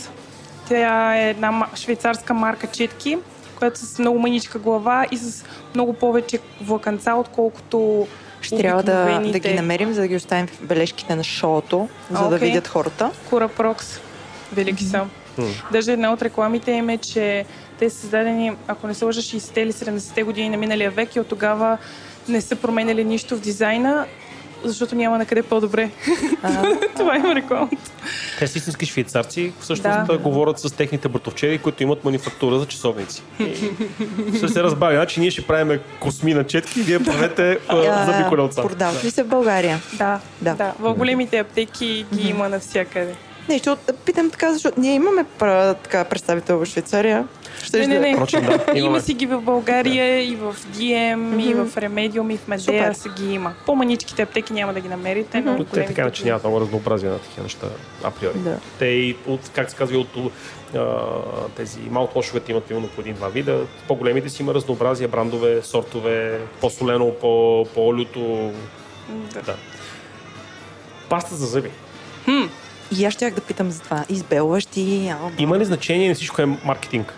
Тя е една швейцарска марка четки, която с много маничка глава и с много повече влаканца, отколкото ще трябва да, да ги намерим, за да ги оставим в бележките на шоуто, за okay. да видят хората. Курапрокс. Велики са. Даже една от рекламите им е, че те са създадени, ако не се лъжа, 60-те или 70-те години на миналия век и от тогава не са променяли нищо в дизайна, защото няма на къде по-добре. Това има рекламата. Те са истински швейцарци, всъщност да. говорят с техните братовчери, които имат манифактура за часовници. Ще се разбави, значи ние ще правим косми на четки, вие правете зъби колелца. Продават ли се в България? Да, да. да. В големите аптеки ги има навсякъде. Не, защото питам така, защото ние имаме така представител в Швейцария. Ще не, не, не. Прочим, да, има си ги в България да. и в DM, mm-hmm. и в Remedium, и в Медея се ги има. По-маничките аптеки няма да ги намерите, mm-hmm. но Те така, че нямат много разнообразие на такива неща априори. Да. Те и от, как се казва, от тези малко лошовете имат именно по един-два вида. По-големите си има разнообразие, брандове, сортове, по-солено, по- по-люто. Да. да. Паста за зъби. Хм. И аз щях да питам за това. Избелващи. Има ли значение на всичко е маркетинг?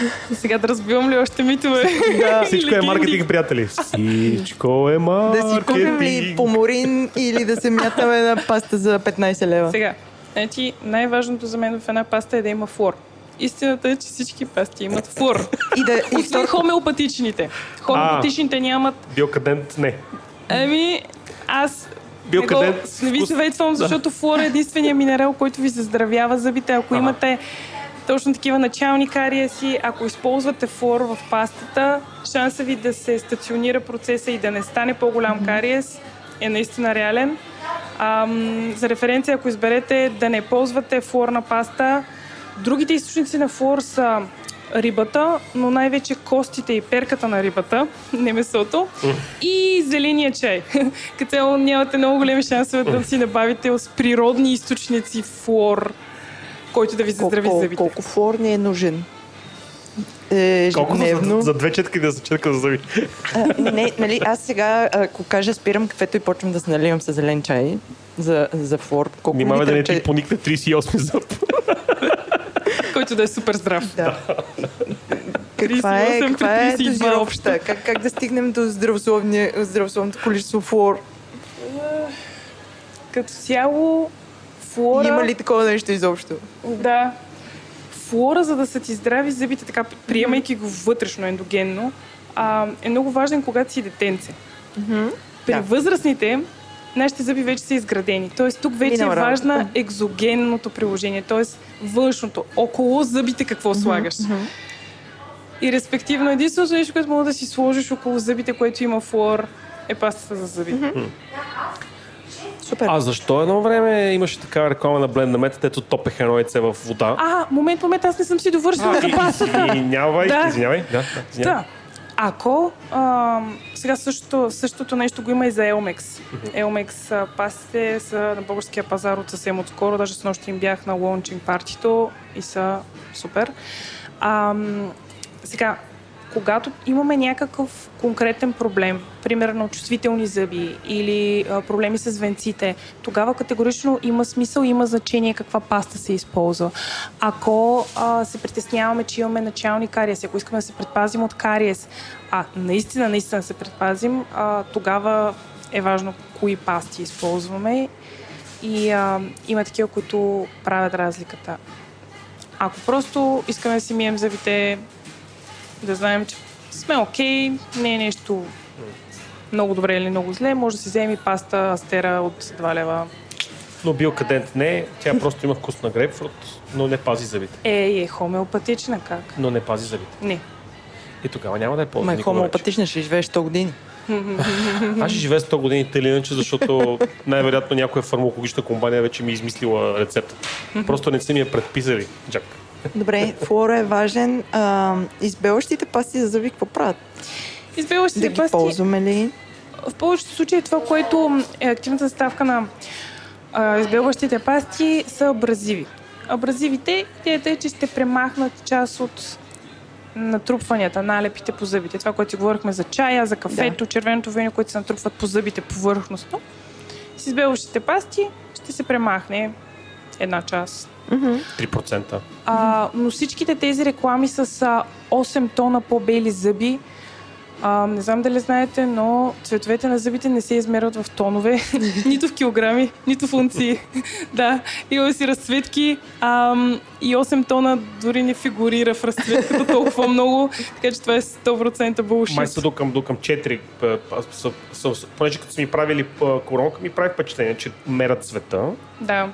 Сега да разбивам ли още митове? Да. Всичко е маркетинг, приятели. Всичко е маркетинг. Да си купим ли поморин или да се мятаме на паста за 15 лева? Сега, значи най-важното за мен в една паста е да има флор. Истината е, че всички пасти имат флор. И да, и втор... хомеопатичните. Хомеопатичните нямат... Биокадент не. Ами, аз Биокадент... Не, не ви съветвам, защото да. флор е единствения минерал, който ви заздравява зъбите. Ако ага. имате точно такива начални кариеси. Ако използвате флор в пастата, шанса ви да се стационира процеса и да не стане по-голям кариес е наистина реален. Ам, за референция, ако изберете да не ползвате флорна паста, другите източници на флор са рибата, но най-вече костите и перката на рибата, не месото, и зеления чай. Като нямате много големи шансове да си набавите с природни източници флор който да ви заздрави колко, зъбите. Колко флор не е нужен? Е, Колко за, за две четки да се четка за зъби? А, не, нали, аз сега, ако кажа спирам кафето и почвам да се наливам с зелен чай за, за флор. Колко Внимавай да не ти поникне 38 зъб. Който да е супер здрав. Да. Каква е, каква е дозировката? Как, как да стигнем до здравословното количество флор? Като цяло флора... Има ли такова нещо изобщо? Да. Флора, за да са ти здрави зъбите, така приемайки го вътрешно, ендогенно, а, е много важен, когато си детенце. Mm-hmm. При да. възрастните, нашите зъби вече са изградени. Тоест тук вече Минал е важна екзогенното приложение, т.е. външното, около зъбите какво mm-hmm. слагаш. Mm-hmm. И респективно единственото нещо, което мога да си сложиш около зъбите, което има флор, е пастата за зъби. Mm-hmm. Супер. А защо едно време имаше такава реклама на Blend Meta, дето топеха едно яйце в вода? А, момент, момент, аз не съм си довършила за пастата. Извинявай, да. извинявай. Да, да, да. Ако а, сега същото, същото нещо го има и за. Mm-hmm. Elmex пастите са на българския пазар от съвсем отскоро, даже с нощи им бях на лончинг партито и са супер. А, сега, когато имаме някакъв конкретен проблем, примерно чувствителни зъби или а, проблеми с венците, тогава категорично има смисъл, има значение каква паста се използва. Ако а, се притесняваме, че имаме начални кариес, ако искаме да се предпазим от кариес, а наистина, наистина се предпазим, а, тогава е важно кои пасти използваме и а, има такива, които правят разликата. Ако просто искаме да си мием зъбите, да знаем, че сме окей, okay, не е нещо много добре или много зле, може да си вземе паста Астера от 2 лева. Но биокадент не, тя просто има вкус на грейпфрут, но не пази зъбите. Е, е хомеопатична как? Но не пази зъбите. Не. И тогава няма да е полза. Ма хомеопатична ще живееш 100 години. Аз ще живея 100 години или иначе, защото най-вероятно някоя фармакологична компания вече ми е измислила рецепта. Просто не са ми я предписали, Джак. Добре, флора е важен. А, избелващите пасти за зъби какво правят? Избелващите да ги ползваме ли? В повечето случаи това, което е активната съставка на а, избелващите пасти са абразиви. Абразивите, идеята е, че ще премахнат част от натрупванията, налепите по зъбите. Това, което си говорихме за чая, за кафето, да. червеното вино, което се натрупват по зъбите повърхностно. С избелващите пасти ще се премахне една част. 3%. А, но всичките тези реклами с 8 тона по-бели зъби, а, не знам дали знаете, но цветовете на зъбите не се измерват в тонове, нито в килограми, нито в унции. да, има си разцветки а, и 8 тона дори не фигурира в разцветката толкова много, така че това е 100% булшит. Май са до към, до към 4. Понеже като са ми правили коронка, ми прави впечатление, че мерят цвета. Да.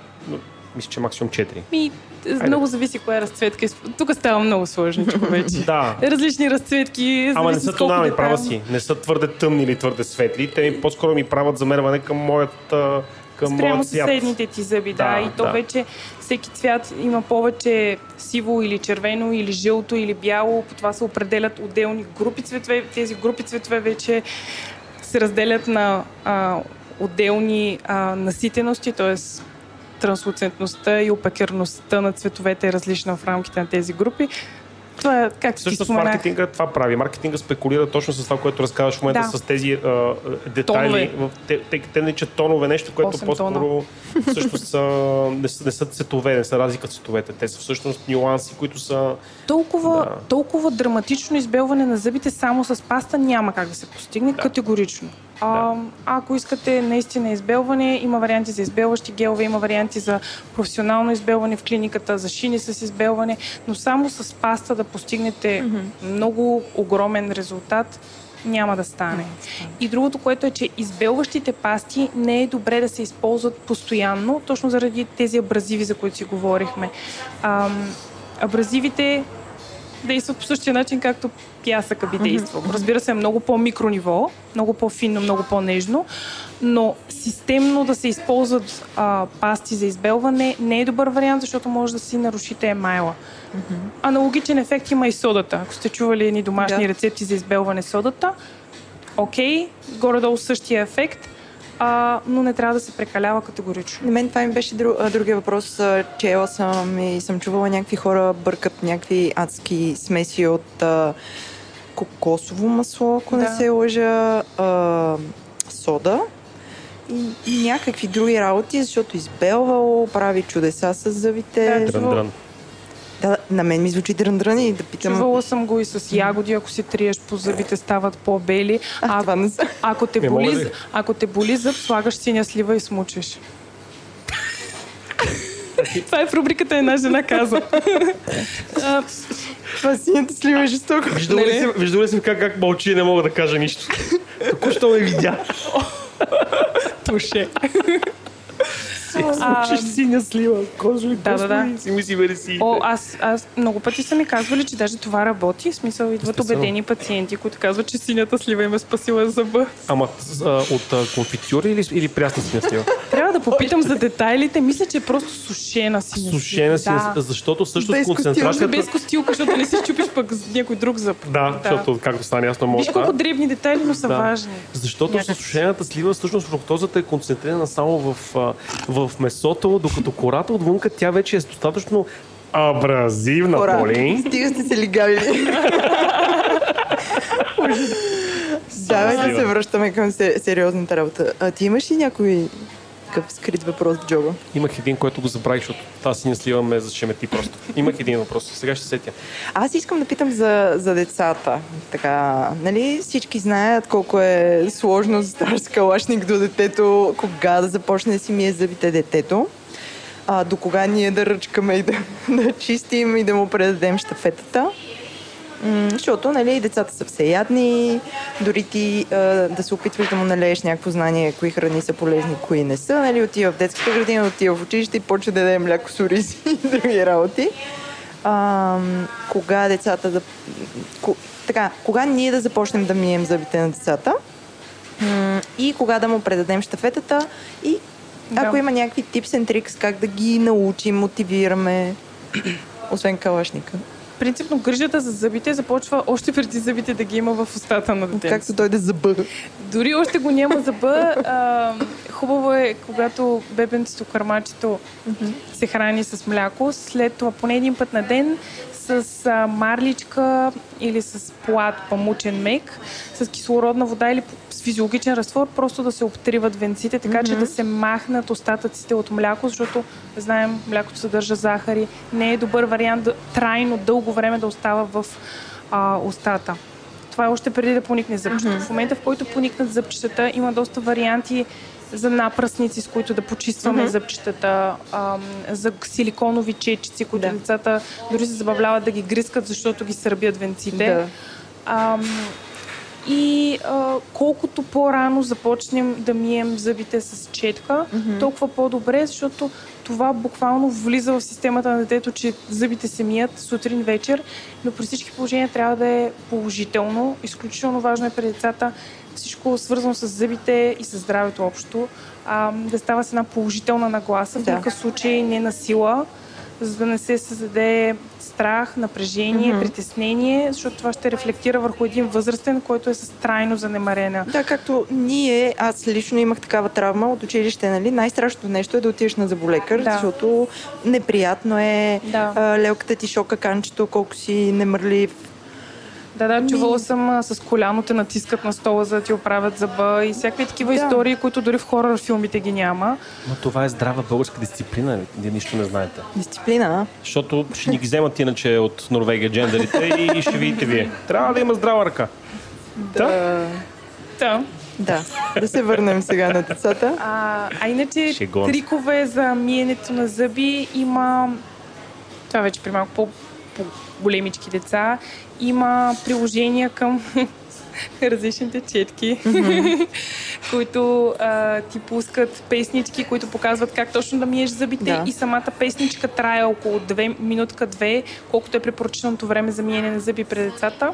Мисля, че максимум 4. Ми, Айде. Много зависи коя разцветка. Тук става много сложно, вече. да. Различни разцветки. Ама не са тонални, права си. Не са твърде тъмни или твърде светли. Те ми по-скоро ми правят замерване към моят към Спрямо съседните ти зъби, да. да. И то да. вече всеки цвят има повече сиво или червено, или жълто, или бяло. По това се определят отделни групи цветове. Тези групи цветове вече се разделят на а, отделни а, наситености, т.е транслуцентността и опакерността на цветовете е различна в рамките на тези групи. Това е, как Също с маркетинга това прави. Маркетинга спекулира точно с това, което разказваш в момента да. с тези а, детайли. Тонове. Те, те, те наричат тонове, нещо, което по-скоро всъщност са, не, са, не са цветове, не са разлика цветовете. Те са всъщност нюанси, които са... Толкова, да. толкова драматично избелване на зъбите само с паста няма как да се постигне да. категорично. А, да. ако искате наистина избелване, има варианти за избелващи гелове, има варианти за професионално избелване в клиниката, за шини с избелване, но само с паста да постигнете mm-hmm. много огромен резултат, няма да стане. И другото, което е, че избелващите пасти не е добре да се използват постоянно, точно заради тези абразиви, за които си говорихме. А, абразивите действат по същия начин, както пясъка би действал. Mm-hmm. Разбира се, много по-микро ниво, много по-финно, много по-нежно, но системно да се използват а, пасти за избелване не е добър вариант, защото може да си нарушите емайла. Mm-hmm. Аналогичен ефект има и содата. Ако сте чували едни домашни yeah. рецепти за избелване содата, окей, okay, горе-долу същия ефект, а, но не трябва да се прекалява категорично. На мен това ми беше друг, другия въпрос. Чела съм и съм чувала някакви хора бъркат някакви адски смеси от а, кокосово масло, ако да. не се лъжа, а, сода и някакви други работи, защото избелвало, прави чудеса с зъбите. Да, да, на мен ми звучи дрън и да питам. Чувала съм го и с ягоди, ако си триеш по зъбите, стават по-бели. А, а това не са. Ако те, боли, ако те боли зъб, слагаш синя слива и смучеш. Това е в рубриката Една жена каза. Това синята слива е жестоко. Виждала ли, си, виждала ли си как, как мълчи и не мога да кажа нищо? Току-що ме видя. Туше а, синя слива, кожо и да, да, да. си мисли вересиите. О, аз, аз много пъти са ми казвали, че даже това работи. В смисъл идват убедени пациенти, които казват, че синята слива им е спасила зъба. Ама а, от а, конфитюри или, или прясна синя слива? Трябва да попитам за детайлите. Мисля, че е просто сушена синя Сушена синя да. защото също с концентрацията... Без костилка, защото не си чупиш пък някой друг зъб. Да, да. защото както стане ясно може. Виж колко дребни детайли, но са да. важни. Защото с сушената слива всъщност фруктозата е концентрирана само в, в в месото, докато кората отвънка тя вече е достатъчно абразивна, Кора. Поли. Стига сте се лигавили. да, да се връщаме към сериозната работа. А ти имаш ли някои такъв скрит въпрос в джоба. Имах един, който го забравих, защото тази си не сливаме за шемети просто. Имах един въпрос, сега ще сетя. Аз искам да питам за, за децата. Така, нали, всички знаят колко е сложно за стар скалашник до детето, кога да започне да си мие зъбите детето. А, до кога ние да ръчкаме и да, да чистим и да му предадем щафетата. М- защото нали, децата са всеядни, дори ти а, да се опитваш да му налееш някакво знание, кои храни са полезни, кои не са. Нали, отива в детската градина, отива в училище и почва да даде мляко с ориз и други работи. А, кога децата да... Ко, така, кога ние да започнем да мием зъбите на децата и кога да му предадем щафетата и да. ако има някакви tips and tricks, как да ги научим, мотивираме, освен калашника принципно грижата за зъбите започва още преди зъбите да ги има в устата на детето. Както дойде зъба. Дори още го няма зъба. А, хубаво е, когато бебенцето, кърмачето mm-hmm. се храни с мляко, след това поне един път на ден с а, марличка или с плат, памучен мек, с кислородна вода или с физиологичен разтвор, просто да се обтриват венците, така mm-hmm. че да се махнат остатъците от мляко, защото знаем, млякото съдържа захари. Не е добър вариант да, трайно, дълго време да остава в а, устата. Това е още преди да поникне зъбчето. Mm-hmm. В момента, в който поникнат зъбчетата, има доста варианти за напръсници, с които да почистваме mm-hmm. зъбчетата, ам, за силиконови чечици, които да. децата дори се забавляват да ги грискат, защото ги сърбят венците. Да. Ам, и а, колкото по-рано започнем да мием зъбите с четка, mm-hmm. толкова по-добре, защото това буквално влиза в системата на детето, че зъбите се мият сутрин, вечер, но при всички положения трябва да е положително. Изключително важно е при децата всичко свързано с зъбите и с здравето общо, а, да става с една положителна нагласа, в да. никакъв случай не на сила, за да не се създаде страх, напрежение, mm-hmm. притеснение, защото това ще рефлектира върху един възрастен, който е с трайно занемарена. Да, както ние, аз лично имах такава травма от училище, нали? Най-страшното нещо е да отидеш на заболекар, да. защото неприятно е да. а, лелката ти шока канчето, колко си немърлив, да, да, чувала съм а, с коляно те натискат на стола, за да ти оправят зъба и всякакви такива да. истории, които дори в хорър филмите ги няма. Но това е здрава българска дисциплина, вие нищо не знаете. Дисциплина? Защото ще ни ги вземат иначе от Норвегия джендерите и ще видите вие. Трябва да има здрава ръка. Да. Да. Да, да се върнем сега на децата. А, а иначе Шегон. трикове за миенето на зъби има... Това вече при малко по големички деца. Има приложения към различните четки, mm-hmm. които а, ти пускат песнички, които показват как точно да миеш зъбите да. и самата песничка трае около 2 минутка-2, колкото е препоръченото време за миене на зъби пред децата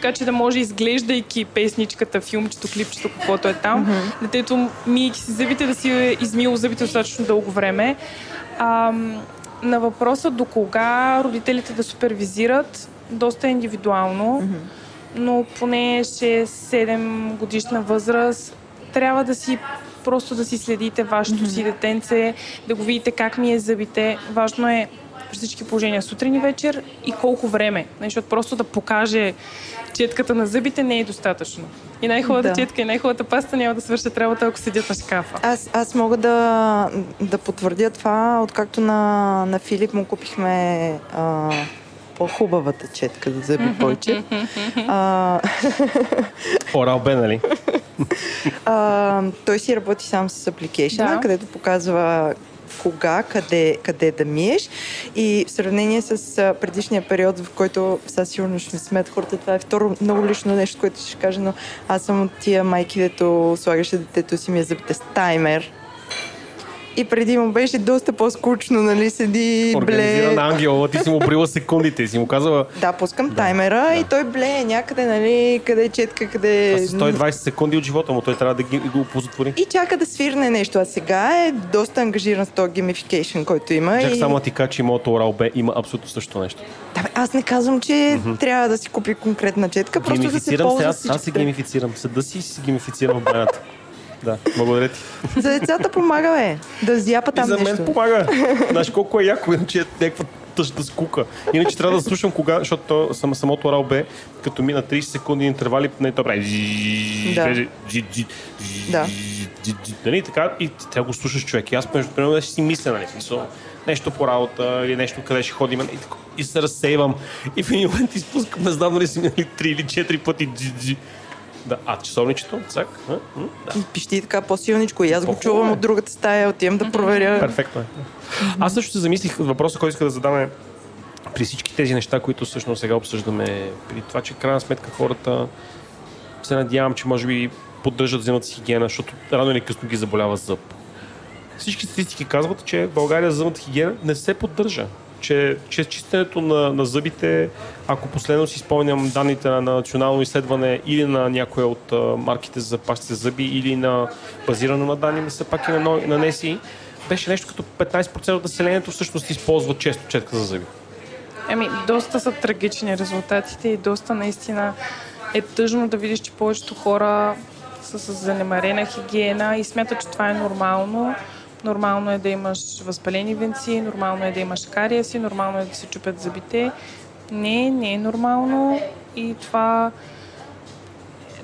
така че да може, изглеждайки песничката, филмчето, клипчето, каквото е там, mm-hmm. детето, мийки си зъбите, да си е измило зъбите достатъчно дълго време. А, на въпроса до кога родителите да супервизират, доста е индивидуално, mm-hmm. но поне 6-7 годишна възраст трябва да си просто да си следите вашето mm-hmm. си детенце, да го видите как ми е зъбите. Важно е при всички положения сутрин и вечер и колко време. Защото просто да покаже четката на зъбите не е достатъчно. И най-хубавата да. четка и най-хубавата паста няма да свършат работа, ако седят на шкафа. Аз, аз мога да, да потвърдя това, откакто на, на Филип му купихме а, по-хубавата четка за зъби Бойчев. Орал Бе, нали? той си работи сам с апликейшена, да. където показва кога, къде, къде да миеш. И в сравнение с предишния период, в който сега сигурно ще смет хората, това е второ много лично нещо, което ще кажа, но аз съм от тия майки, дето слагаше детето си ми е с таймер и преди му беше доста по-скучно, нали, седи, бле. на ангел, ти си му брила секундите, си му казала... Да, пускам да, таймера да. и той бле някъде, нали, къде е четка, къде... Това са 120 секунди от живота му, той трябва да ги, го позатвори. И чака да свирне нещо, а сега е доста ангажиран с този геймификейшн, който има. Чак и... само ти кажа, че моето Oral B има абсолютно също нещо. Да, бе, аз не казвам, че mm-hmm. трябва да си купи конкретна четка, просто да се ползва аз, се геймифицирам. Съда си си геймифицирам в. Да, благодаря ти. За децата помага, бе. Да зяпа там и за мен нещо. помага. Знаеш колко е яко, че е някаква тъжна скука. Иначе трябва да слушам кога, защото то, сам, самото рал бе, като мина 30 секунди интервали, не то прави. Да. Да. Нали, така, и трябва го слушаш човек. И аз, между примерно, да си мисля, нали, смисъл, нещо по работа или нещо къде ще ходим и, и се разсейвам. И в един момент изпускам, не знам дали си минали 3 или 4 пъти. Да, а часовничето? Цак? А? Да. Пищи така по-силничко и аз го чувам от другата стая, отивам да проверя. Перфектно е. Аз също се замислих въпроса, който иска да задаме при всички тези неща, които всъщност сега обсъждаме, при това, че крайна сметка хората се надявам, че може би поддържат, вземат си хигиена, защото рано или късно ги заболява зъб. Всички статистики казват, че в България зъбната хигиена не се поддържа че, че чистенето на, на зъбите, ако последно си спомням данните на, на национално изследване или на някоя от а, марките за пастите зъби, или на базирано на данни, все пак и на, на НЕСИ, беше нещо като 15% от населението всъщност използва често четка за зъби. Еми, доста са трагични резултатите и доста наистина е тъжно да видиш, че повечето хора са с занемарена хигиена и смятат, че това е нормално. Нормално е да имаш възпалени венци, нормално е да имаш кариеси, нормално е да се чупят зъбите. Не, не е нормално и това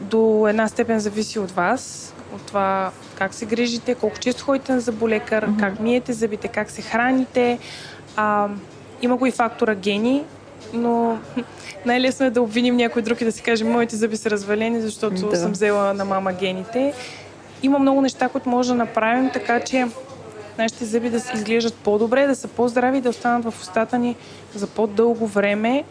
до една степен зависи от вас, от това как се грижите, колко често ходите на зъболекар, mm-hmm. как миете зъбите, как се храните. А, има го и фактора гени, но най-лесно е да обвиним някой друг и да си каже, моите зъби са развалени, защото да. съм взела на мама гените. Има много неща, които може да направим, така че нашите зъби да изглеждат по-добре, да са по-здрави и да останат в устата ни за по-дълго време,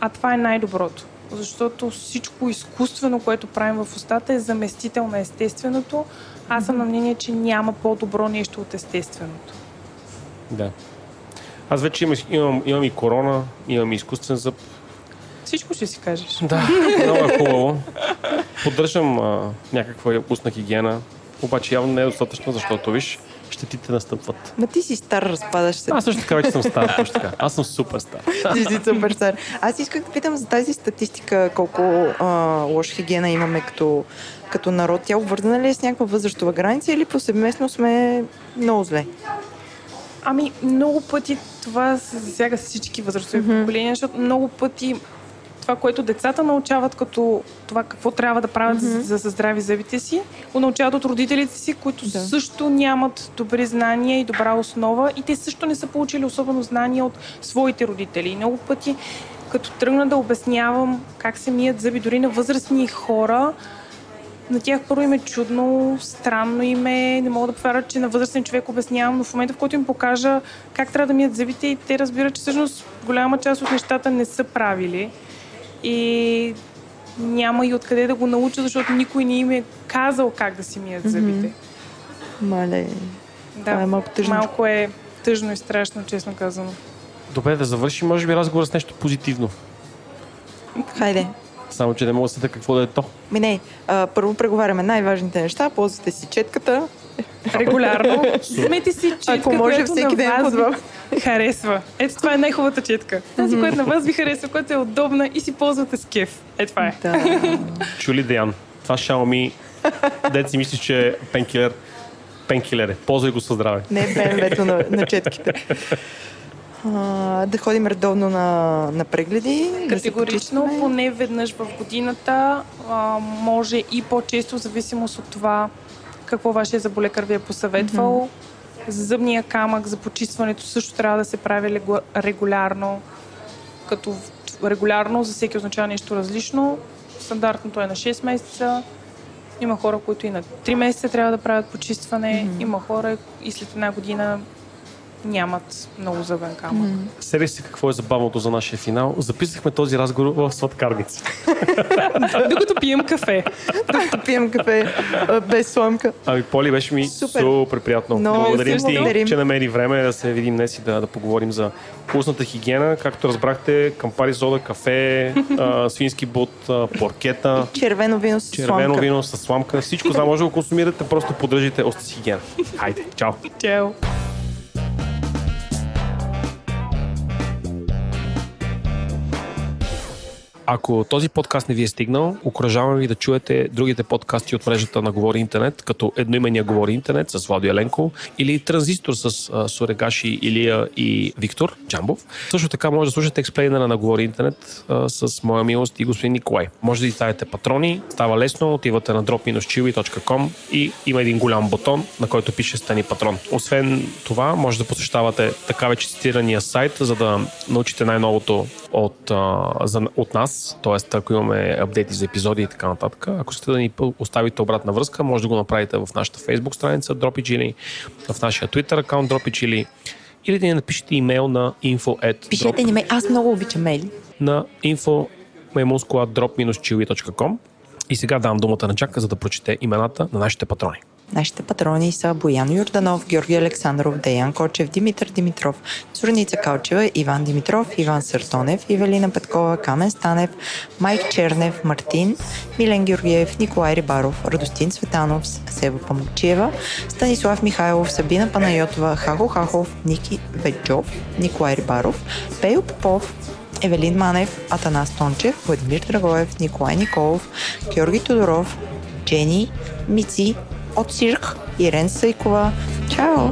а това е най-доброто. Защото всичко изкуствено, което правим в устата е заместител на естественото. Аз съм на мнение, че няма по-добро нещо от естественото. Да. Аз вече имам, имам, имам и корона, имам и изкуствен зъб. Всичко ще си кажеш. Да, много е хубаво. Поддържам а, някаква устна хигиена, обаче явно не е достатъчно, защото виж, щетите настъпват. Ма ти си стар, разпадаш се. Аз също така вече съм стар, точно така. Аз съм супер стар. ти си супер стар. Аз исках да питам за тази статистика, колко а, лоша хигиена имаме като, като народ. Тя обвързана ли е с някаква възрастова граница или повсеместно сме много зле? Ами, много пъти това се засяга всички възрастови mm-hmm. поколения, защото много пъти това, което децата научават като това какво трябва да правят mm-hmm. за, за здрави зъбите си, го научават от родителите си, които да. също нямат добри знания и добра основа и те също не са получили особено знания от своите родители. И много пъти, като тръгна да обяснявам как се мият зъби дори на възрастни хора, на тях първо им е чудно, странно им е, не мога да повярват, че на възрастен човек обяснявам, но в момента, в който им покажа как трябва да мият зъбите и те разбират, че всъщност голяма част от нещата не са правили и няма и откъде да го науча, защото никой не им е казал как да си мият зъбите. Mm-hmm. Мале, да, това е малко тъжно. Малко е тъжно и страшно, честно казано. Добре, да завършим, може би, разговор с нещо позитивно. Хайде. Само, че не мога да се какво да е то. Ми не, а, първо преговаряме най-важните неща, ползвате си четката. Регулярно. Смете си четка, Ако може всеки ден вас ви харесва. Ето това е най-хубавата четка. Тази, която на вас ви харесва, която е удобна и си ползвате с кеф. Е, това е. Да. Чули, Деян? Това Xiaomi, дет си мислиш, че е пенкилер. Пенкилер е. Ползвай го със здраве. Не е БМВ-то на, на четките а, да ходим редовно на, на прегледи. Категорично, да поне веднъж в годината, а, може и по-често, в зависимост от това какво вашия заболекар ви е посъветвал. Mm-hmm. Зъбния камък за почистването също трябва да се прави регулярно, като регулярно за всеки означава нещо различно. Стандартното е на 6 месеца. Има хора, които и на 3 месеца трябва да правят почистване. Mm-hmm. Има хора и след една година нямат много зъбен камък. Mm. Сери си какво е забавното за нашия финал. Записахме този разговор в сладкарница. Докато пием кафе. Докато пием кафе без сламка. Ами, Поли, беше ми супер, супер приятно. No, благодарим ти, че намери време да се видим днес и да, да поговорим за вкусната хигиена. Както разбрахте, кампари сода, кафе, а, свински бут, а, поркета. Червено вино с червено сламка. вино с сламка. Всичко за може да го консумирате, просто поддържите оста си хигиена. Хайде, чао! Чао! Ако този подкаст не ви е стигнал, окоръжавам ви да чуете другите подкасти от мрежата на Говори Интернет, като едноимения Говори Интернет с Владо Еленко или Транзистор с а, Сурегаши, Илия и Виктор Джамбов. Също така може да слушате експлейнера на Говори Интернет с моя милост и господин Николай. Може да ви ставите патрони, става лесно, отивате на drop и има един голям бутон, на който пише Стани патрон. Освен това, може да посещавате така вече цитирания сайт, за да научите най-новото от, от нас, т.е. ако имаме апдейти за епизоди и така нататък. Ако искате да ни оставите обратна връзка, може да го направите в нашата Facebook страница Dropy в нашия Twitter аккаунт Dropy или да ни напишете имейл на info Пишете ни мейл, аз много обичам мейли. На info drop и сега давам думата на Джака, за да прочете имената на нашите патрони. Нашите патрони са Боян Юрданов, Георги Александров, Деян Кочев, Димитър Димитров, Сурница Калчева, Иван Димитров, Иван Съртонев, Ивелина Петкова, Камен Станев, Майк Чернев, Мартин, Милен Георгиев, Николай Рибаров, Радостин Светанов, Сева Памукчиева, Станислав Михайлов, Сабина Панайотова, Хахо Хахов, Ники Веджов, Николай Рибаров, Пейо Попов, Евелин Манев, Атанас Тончев, Владимир Драгоев, Николай Николов, Георги Тодоров, Джени, Мици, от Цирк, Ирен Сайкова. Чао!